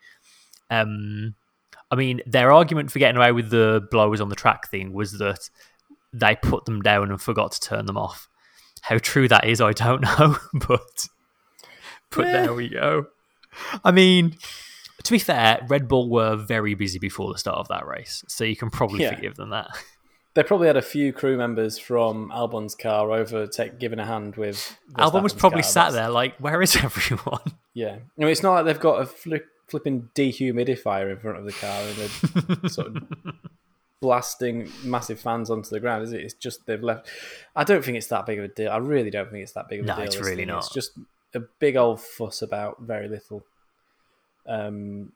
Um, I mean, their argument for getting away with the blowers on the track thing was that they put them down and forgot to turn them off. How true that is, I don't know, but but Yeah. there we go. I mean, to be fair, Red Bull were very busy before the start of that race, so you can probably Yeah. forgive them that. They probably had a few crew members from Albon's car over take, giving a hand with. Albon was probably car. sat That's- there like, "Where is everyone?" Yeah, I mean, it's not like they've got a fli- flipping dehumidifier in front of the car and they're sort of blasting massive fans onto the ground, is it? It's just they've left. I don't think it's that big of a deal. I really don't think it's that big of a No, deal. it's really thing. not. It's just a big old fuss about very little. Um,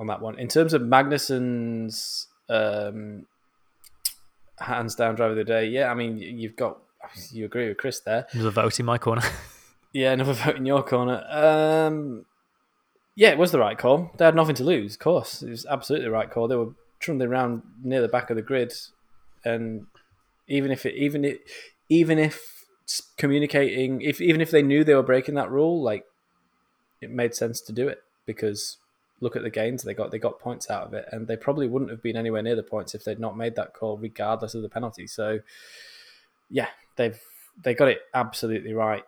on that one, in terms of Magnussen's um, hands down driver of the day, yeah, I mean, you've got you agree with Chris there. There's a vote in my corner. Yeah, another vote in your corner. Um, yeah, it was the right call. They had nothing to lose, of course. It was absolutely the right call. They were trundling around near the back of the grid, and even if it, even it, even if communicating, if even if they knew they were breaking that rule, like it made sense to do it. because look at the gains they got. They got points out of it, and they probably wouldn't have been anywhere near the points if they'd not made that call, regardless of the penalty. So, yeah, they've they got it absolutely right,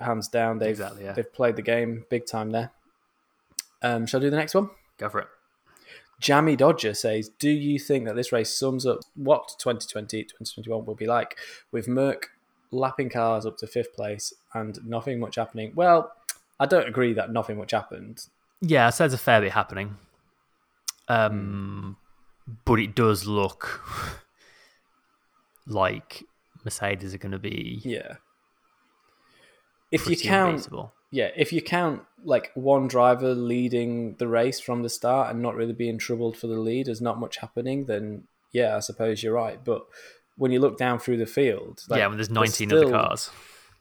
hands down. They've Exactly, yeah. they've played the game big time there. Um, shall I do the next one? Go for it. Jammy Dodger says, Do you think that this race sums up what 2020 2021 will be like with Merc lapping cars up to fifth place and nothing much happening? Well, I don't agree that nothing much happened. Yeah, so there's a fair bit happening. Um, But it does look like Mercedes are going to be Yeah. If you count, unbeatable. Yeah, if you count like one driver leading the race from the start and not really being troubled for the lead, there's not much happening, then yeah, I suppose you're right. But when you look down through the field, like, yeah, when there's 19 other still- cars.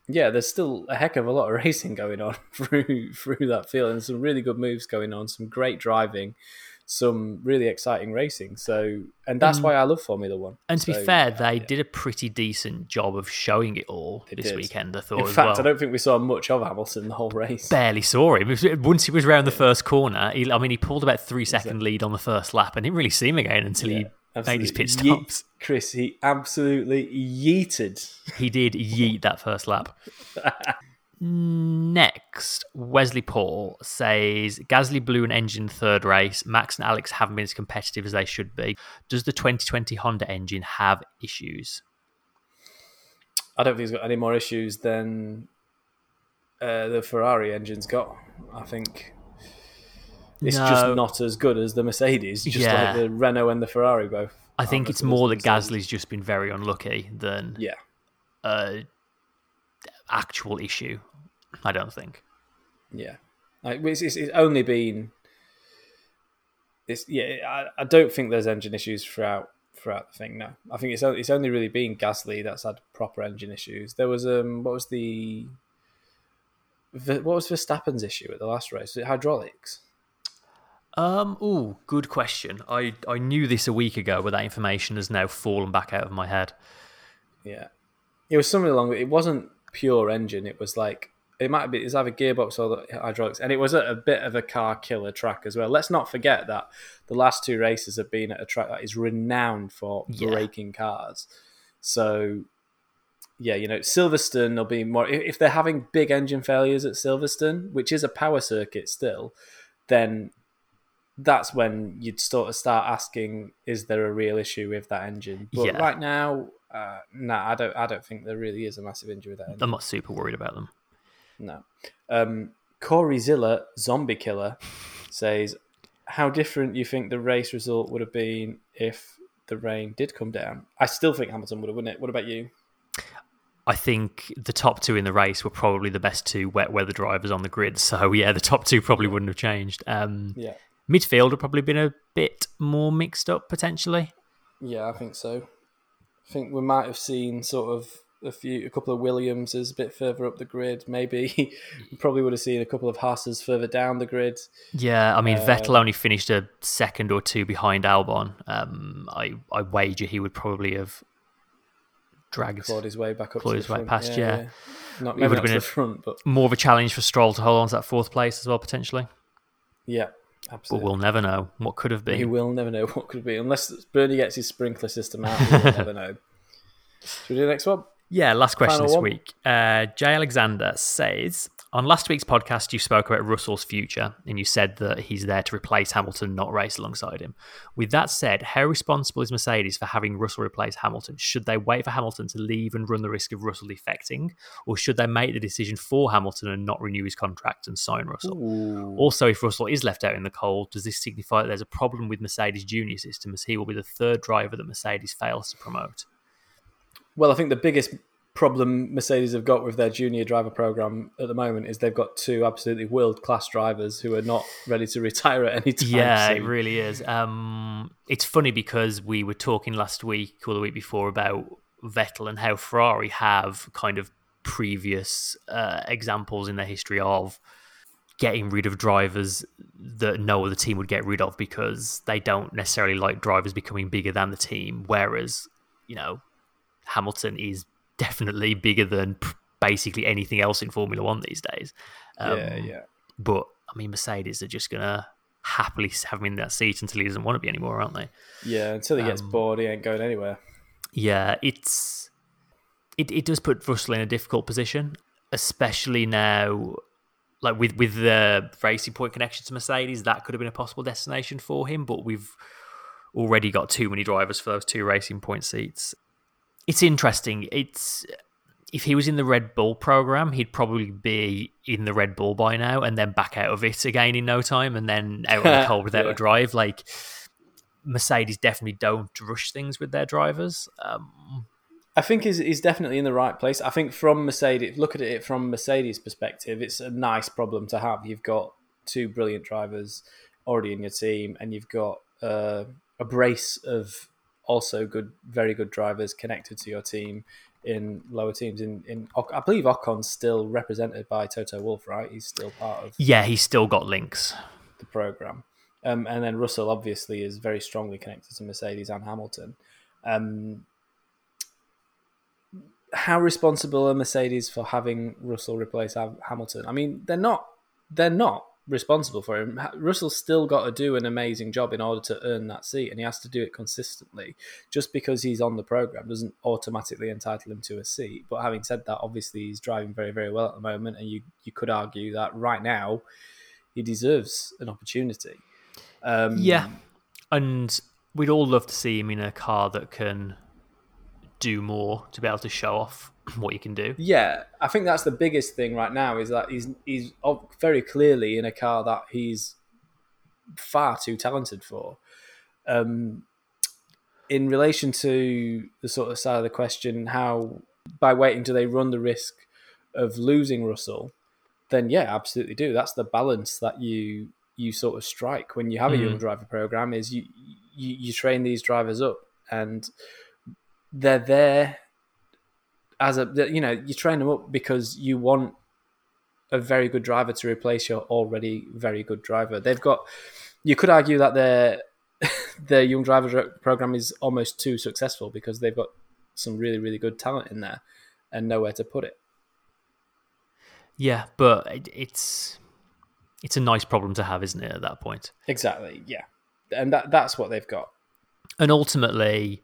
yeah, there's still a heck of a lot of racing going on through through that field, and some really good moves going on, some great driving, some really exciting racing. So, and that's why I love Formula One. Mm. And to be fair, they yeah. did a pretty decent job of showing it all They this did. weekend, I thought, In fact, well. I don't think we saw much of Hamilton the whole race. barely saw him. Once he was round the first corner, he, I mean, he pulled about three second lead on the first lap and didn't really see him again until Yeah, he made his pit absolutely. Stops. Chris, he absolutely yeeted. He did yeet that first lap. Next, Wesley Paul says Gasly blew an engine third race. Max and Alex haven't been as competitive as they should be. Does the 2020 Honda engine have issues? I don't think he's got any more issues than uh, the Ferrari engine's got. I think it's No. just not as good as the Mercedes, just Yeah. like the Renault and the Ferrari both. I think it's as good as more that. Gasly's just been very unlucky than Yeah, uh, actual issue. I don't think. yeah. Like, it's, it's, it's only been. It's yeah. I, I don't think there's engine issues throughout throughout the thing. No, I think it's only, it's only really been Gasly that's had proper engine issues. There was um what was the what was Verstappen's issue at the last race? Was it hydraulics? Um. Oh, good question. I I knew this a week ago, but that information has now fallen back out of my head. Yeah, it was something along. It wasn't pure engine. It was like it might be. It's either gearbox or the hydraulics, and it was at a bit of a car killer track as well. Let's not forget that the last two races have been at a track that is renowned for Yeah. breaking cars. So, yeah, you know, Silverstone will be more. If if they're having big engine failures at Silverstone, which is a power circuit still, then that's when you'd sort of start asking, is there a real issue with that engine? But Yeah. right now, uh, no, I don't. I don't think there really is a massive injury there. I'm not super worried about them. No. Um, Corey Zilla, Zombie Killer, says, "How different you think the race result would have been if the rain did come down?" I still think Hamilton would have won it. What about you? I think the top two in the race were probably the best two wet weather drivers on the grid. So yeah, the top two probably wouldn't have changed. Um, Yeah, midfield would probably been a bit more mixed up potentially. yeah, I think so. I think we might have seen sort of a few, a couple of Williamses a bit further up the grid. Maybe we probably would have seen a couple of Hasses further down the grid. Yeah, I mean Uh, Vettel only finished a second or two behind Albon. Um, I I wager he would probably have dragged Clawed his way back up Clawed to his the way front. past, yeah. Not It maybe would have been the a- front, but more of a challenge for Stroll to hold on to that fourth place as well potentially. yeah, But we'll never know what could have been. You will never know what could be unless Bernie gets his sprinkler system out. We'll never know. Should we do the next one? Yeah, last question Final this one. week. Uh, Jay Alexander says On last week's podcast, you spoke about Russell's future and you said that he's there to replace Hamilton, not race alongside him. With that said, how responsible is Mercedes for having Russell replace Hamilton? Should they wait for Hamilton to leave and run the risk of Russell defecting, or should they make the decision for Hamilton and not renew his contract and sign Russell? Ooh. Also, if Russell is left out in the cold, does this signify that there's a problem with Mercedes' junior system as he will be the third driver that Mercedes fails to promote? Well, I think the biggest problem Mercedes have got with their junior driver program at the moment is they've got two absolutely world class drivers who are not ready to retire at any time. Yeah, it really is. Um, it's funny because we were talking last week or the week before about Vettel and how Ferrari have kind of previous uh, examples in their history of getting rid of drivers that no other team would get rid of because they don't necessarily like drivers becoming bigger than the team. Whereas, you know, Hamilton is definitely bigger than basically anything else in Formula One these days. Um, yeah, yeah. but I mean, Mercedes are just gonna happily have him in that seat until he doesn't want to be anymore, aren't they? Yeah, until he gets Um, bored, he ain't going anywhere. Yeah, it's it, it does put Russell in a difficult position, especially now like with with the racing point connection to Mercedes, that could have been a possible destination for him, but we've already got too many drivers for those two racing point seats. It's interesting. It's if he was in the Red Bull program, he'd probably be in the Red Bull by now and then back out of it again in no time and then out on the cold without Yeah. a drive. Like Mercedes definitely don't rush things with their drivers. Um, I think he's, he's definitely in the right place. I think from Mercedes, look at it from Mercedes' perspective, it's a nice problem to have. You've got two brilliant drivers already in your team, and you've got uh, a brace of also good, very good drivers connected to your team in lower teams. In, in I believe Ocon's still represented by Toto Wolff, right? He's still part of yeah, he's still got links. the program. Um, and then Russell obviously is very strongly connected to Mercedes and Hamilton. Um, how responsible are Mercedes for having Russell replace Hamilton? I mean, they're not. They're not responsible for him. Russell's still got to do an amazing job in order to earn that seat, and he has to do it consistently. Just because he's on the program doesn't automatically entitle him to a seat. But having said that, obviously he's driving very, very well at the moment, and you you could argue that right now he deserves an opportunity. Um, Yeah, and we'd all love to see him in a car that can do more to be able to show off what you can do. Yeah, I think that's the biggest thing right now is that he's he's very clearly in a car that he's far too talented for. Um, in relation to the sort of side of the question, how by waiting do they run the risk of losing Russell? Then yeah, absolutely do. That's the balance that you you sort of strike when you have a young driver program. Is you you, you train these drivers up and they're there as a you know you train them up because you want a very good driver to replace your already very good driver. They've got you could argue that their their young driver program is almost too successful because they've got some really really good talent in there and nowhere to put it. Yeah, but it, it's it's a nice problem to have, isn't it? At that point, Exactly, yeah, and that that's what they've got. and ultimately,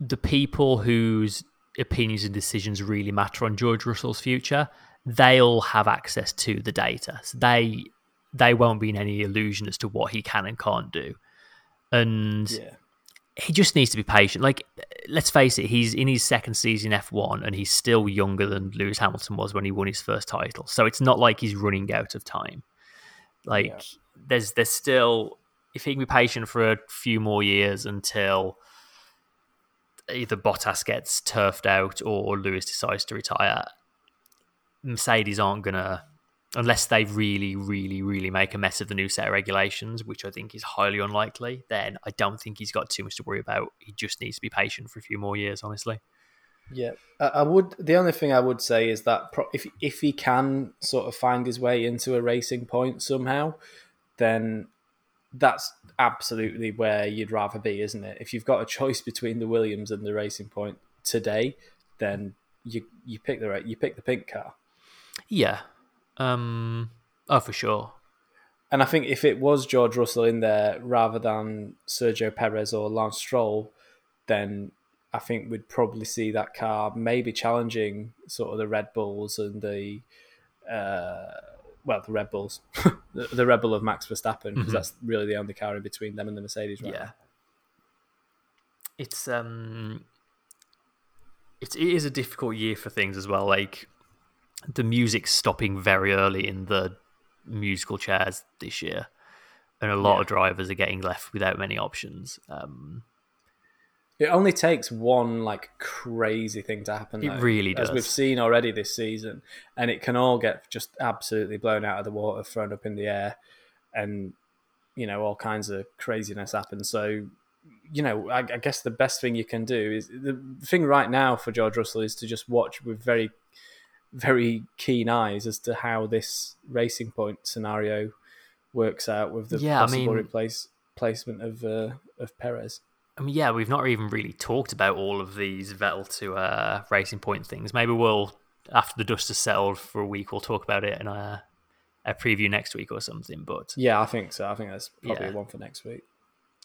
the people whose opinions and decisions really matter on George Russell's future, they'll have access to the data. So they they won't be in any illusion as to what he can and can't do. And Yeah, he just needs to be patient. Like, let's face it, he's in his second season F1 and he's still younger than Lewis Hamilton was when he won his first title. So it's not like he's running out of time. Like, Yeah. there's there's still, if he can be patient for a few more years until either Bottas gets turfed out or Lewis decides to retire, Mercedes aren't going to, unless they really, really, really make a mess of the new set of regulations, which I think is highly unlikely, then I don't think he's got too much to worry about. He just needs to be patient for a few more years, honestly. yeah. I, I would. The only thing I would say is that if if he can sort of find his way into a racing point somehow, then that's absolutely where you'd rather be, isn't it? If you've got a choice between the Williams and the Racing Point today, then you you pick the you pick the pink car. Yeah. Um. Oh, for sure. And I think if it was George Russell in there rather than Sergio Perez or Lance Stroll, then I think we'd probably see that car maybe challenging sort of the Red Bulls and the uh, well, the Red Bulls, the, the Red Bull of Max Verstappen, because that's really the only car in between them and the Mercedes. Right Yeah. now. It's um. It's it is a difficult year for things as well. Like the music's stopping very early in the musical chairs this year, and a lot Yeah. of drivers are getting left without many options. Um. It only takes one like crazy thing to happen. It though, really as we've seen already this season, and it can all get just absolutely blown out of the water, thrown up in the air, and you know all kinds of craziness happens. So, you know, I, I guess the best thing you can do is the thing right now for George Russell is to just watch with very, very keen eyes as to how this racing point scenario works out with the Yeah, I possible mean- replace placement of uh, of Perez. I mean, yeah, we've not even really talked about all of these Vettel to uh, Racing Point things. Maybe we'll, after the dust has settled for a week, we'll talk about it in a a preview next week or something. But Yeah, I think so. I think that's probably Yeah. one for next week.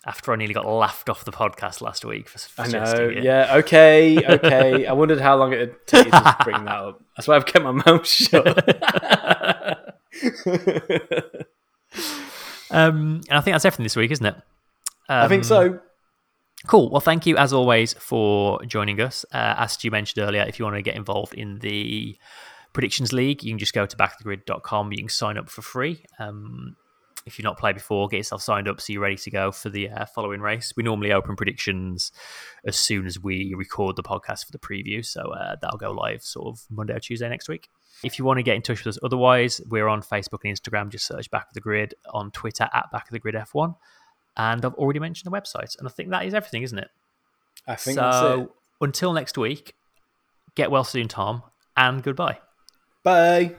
after I nearly got laughed off the podcast last week for I know. it. Yeah. Okay. Okay. I wondered how long it would take to bring that up. That's why I've kept my mouth shut. Um, and I think that's everything this week, isn't it? I think Um, so. Cool. Well, thank you as always for joining us. Uh, as you mentioned earlier, if you want to get involved in the predictions league, you can just go to backofthegrid.com. You can sign up for free. Um, if you've not played before, get yourself signed up so you're ready to go for the uh, following race. We normally open predictions as soon as we record the podcast for the preview, so uh, that'll go live sort of Monday or Tuesday next week. If you want to get in touch with us otherwise, we're on Facebook and Instagram. Just search Back of the Grid on Twitter at Back of the Grid F1. And I've already mentioned the website. And I think that is everything, isn't it? I think so until next week, get well soon, Tom, and goodbye. Bye.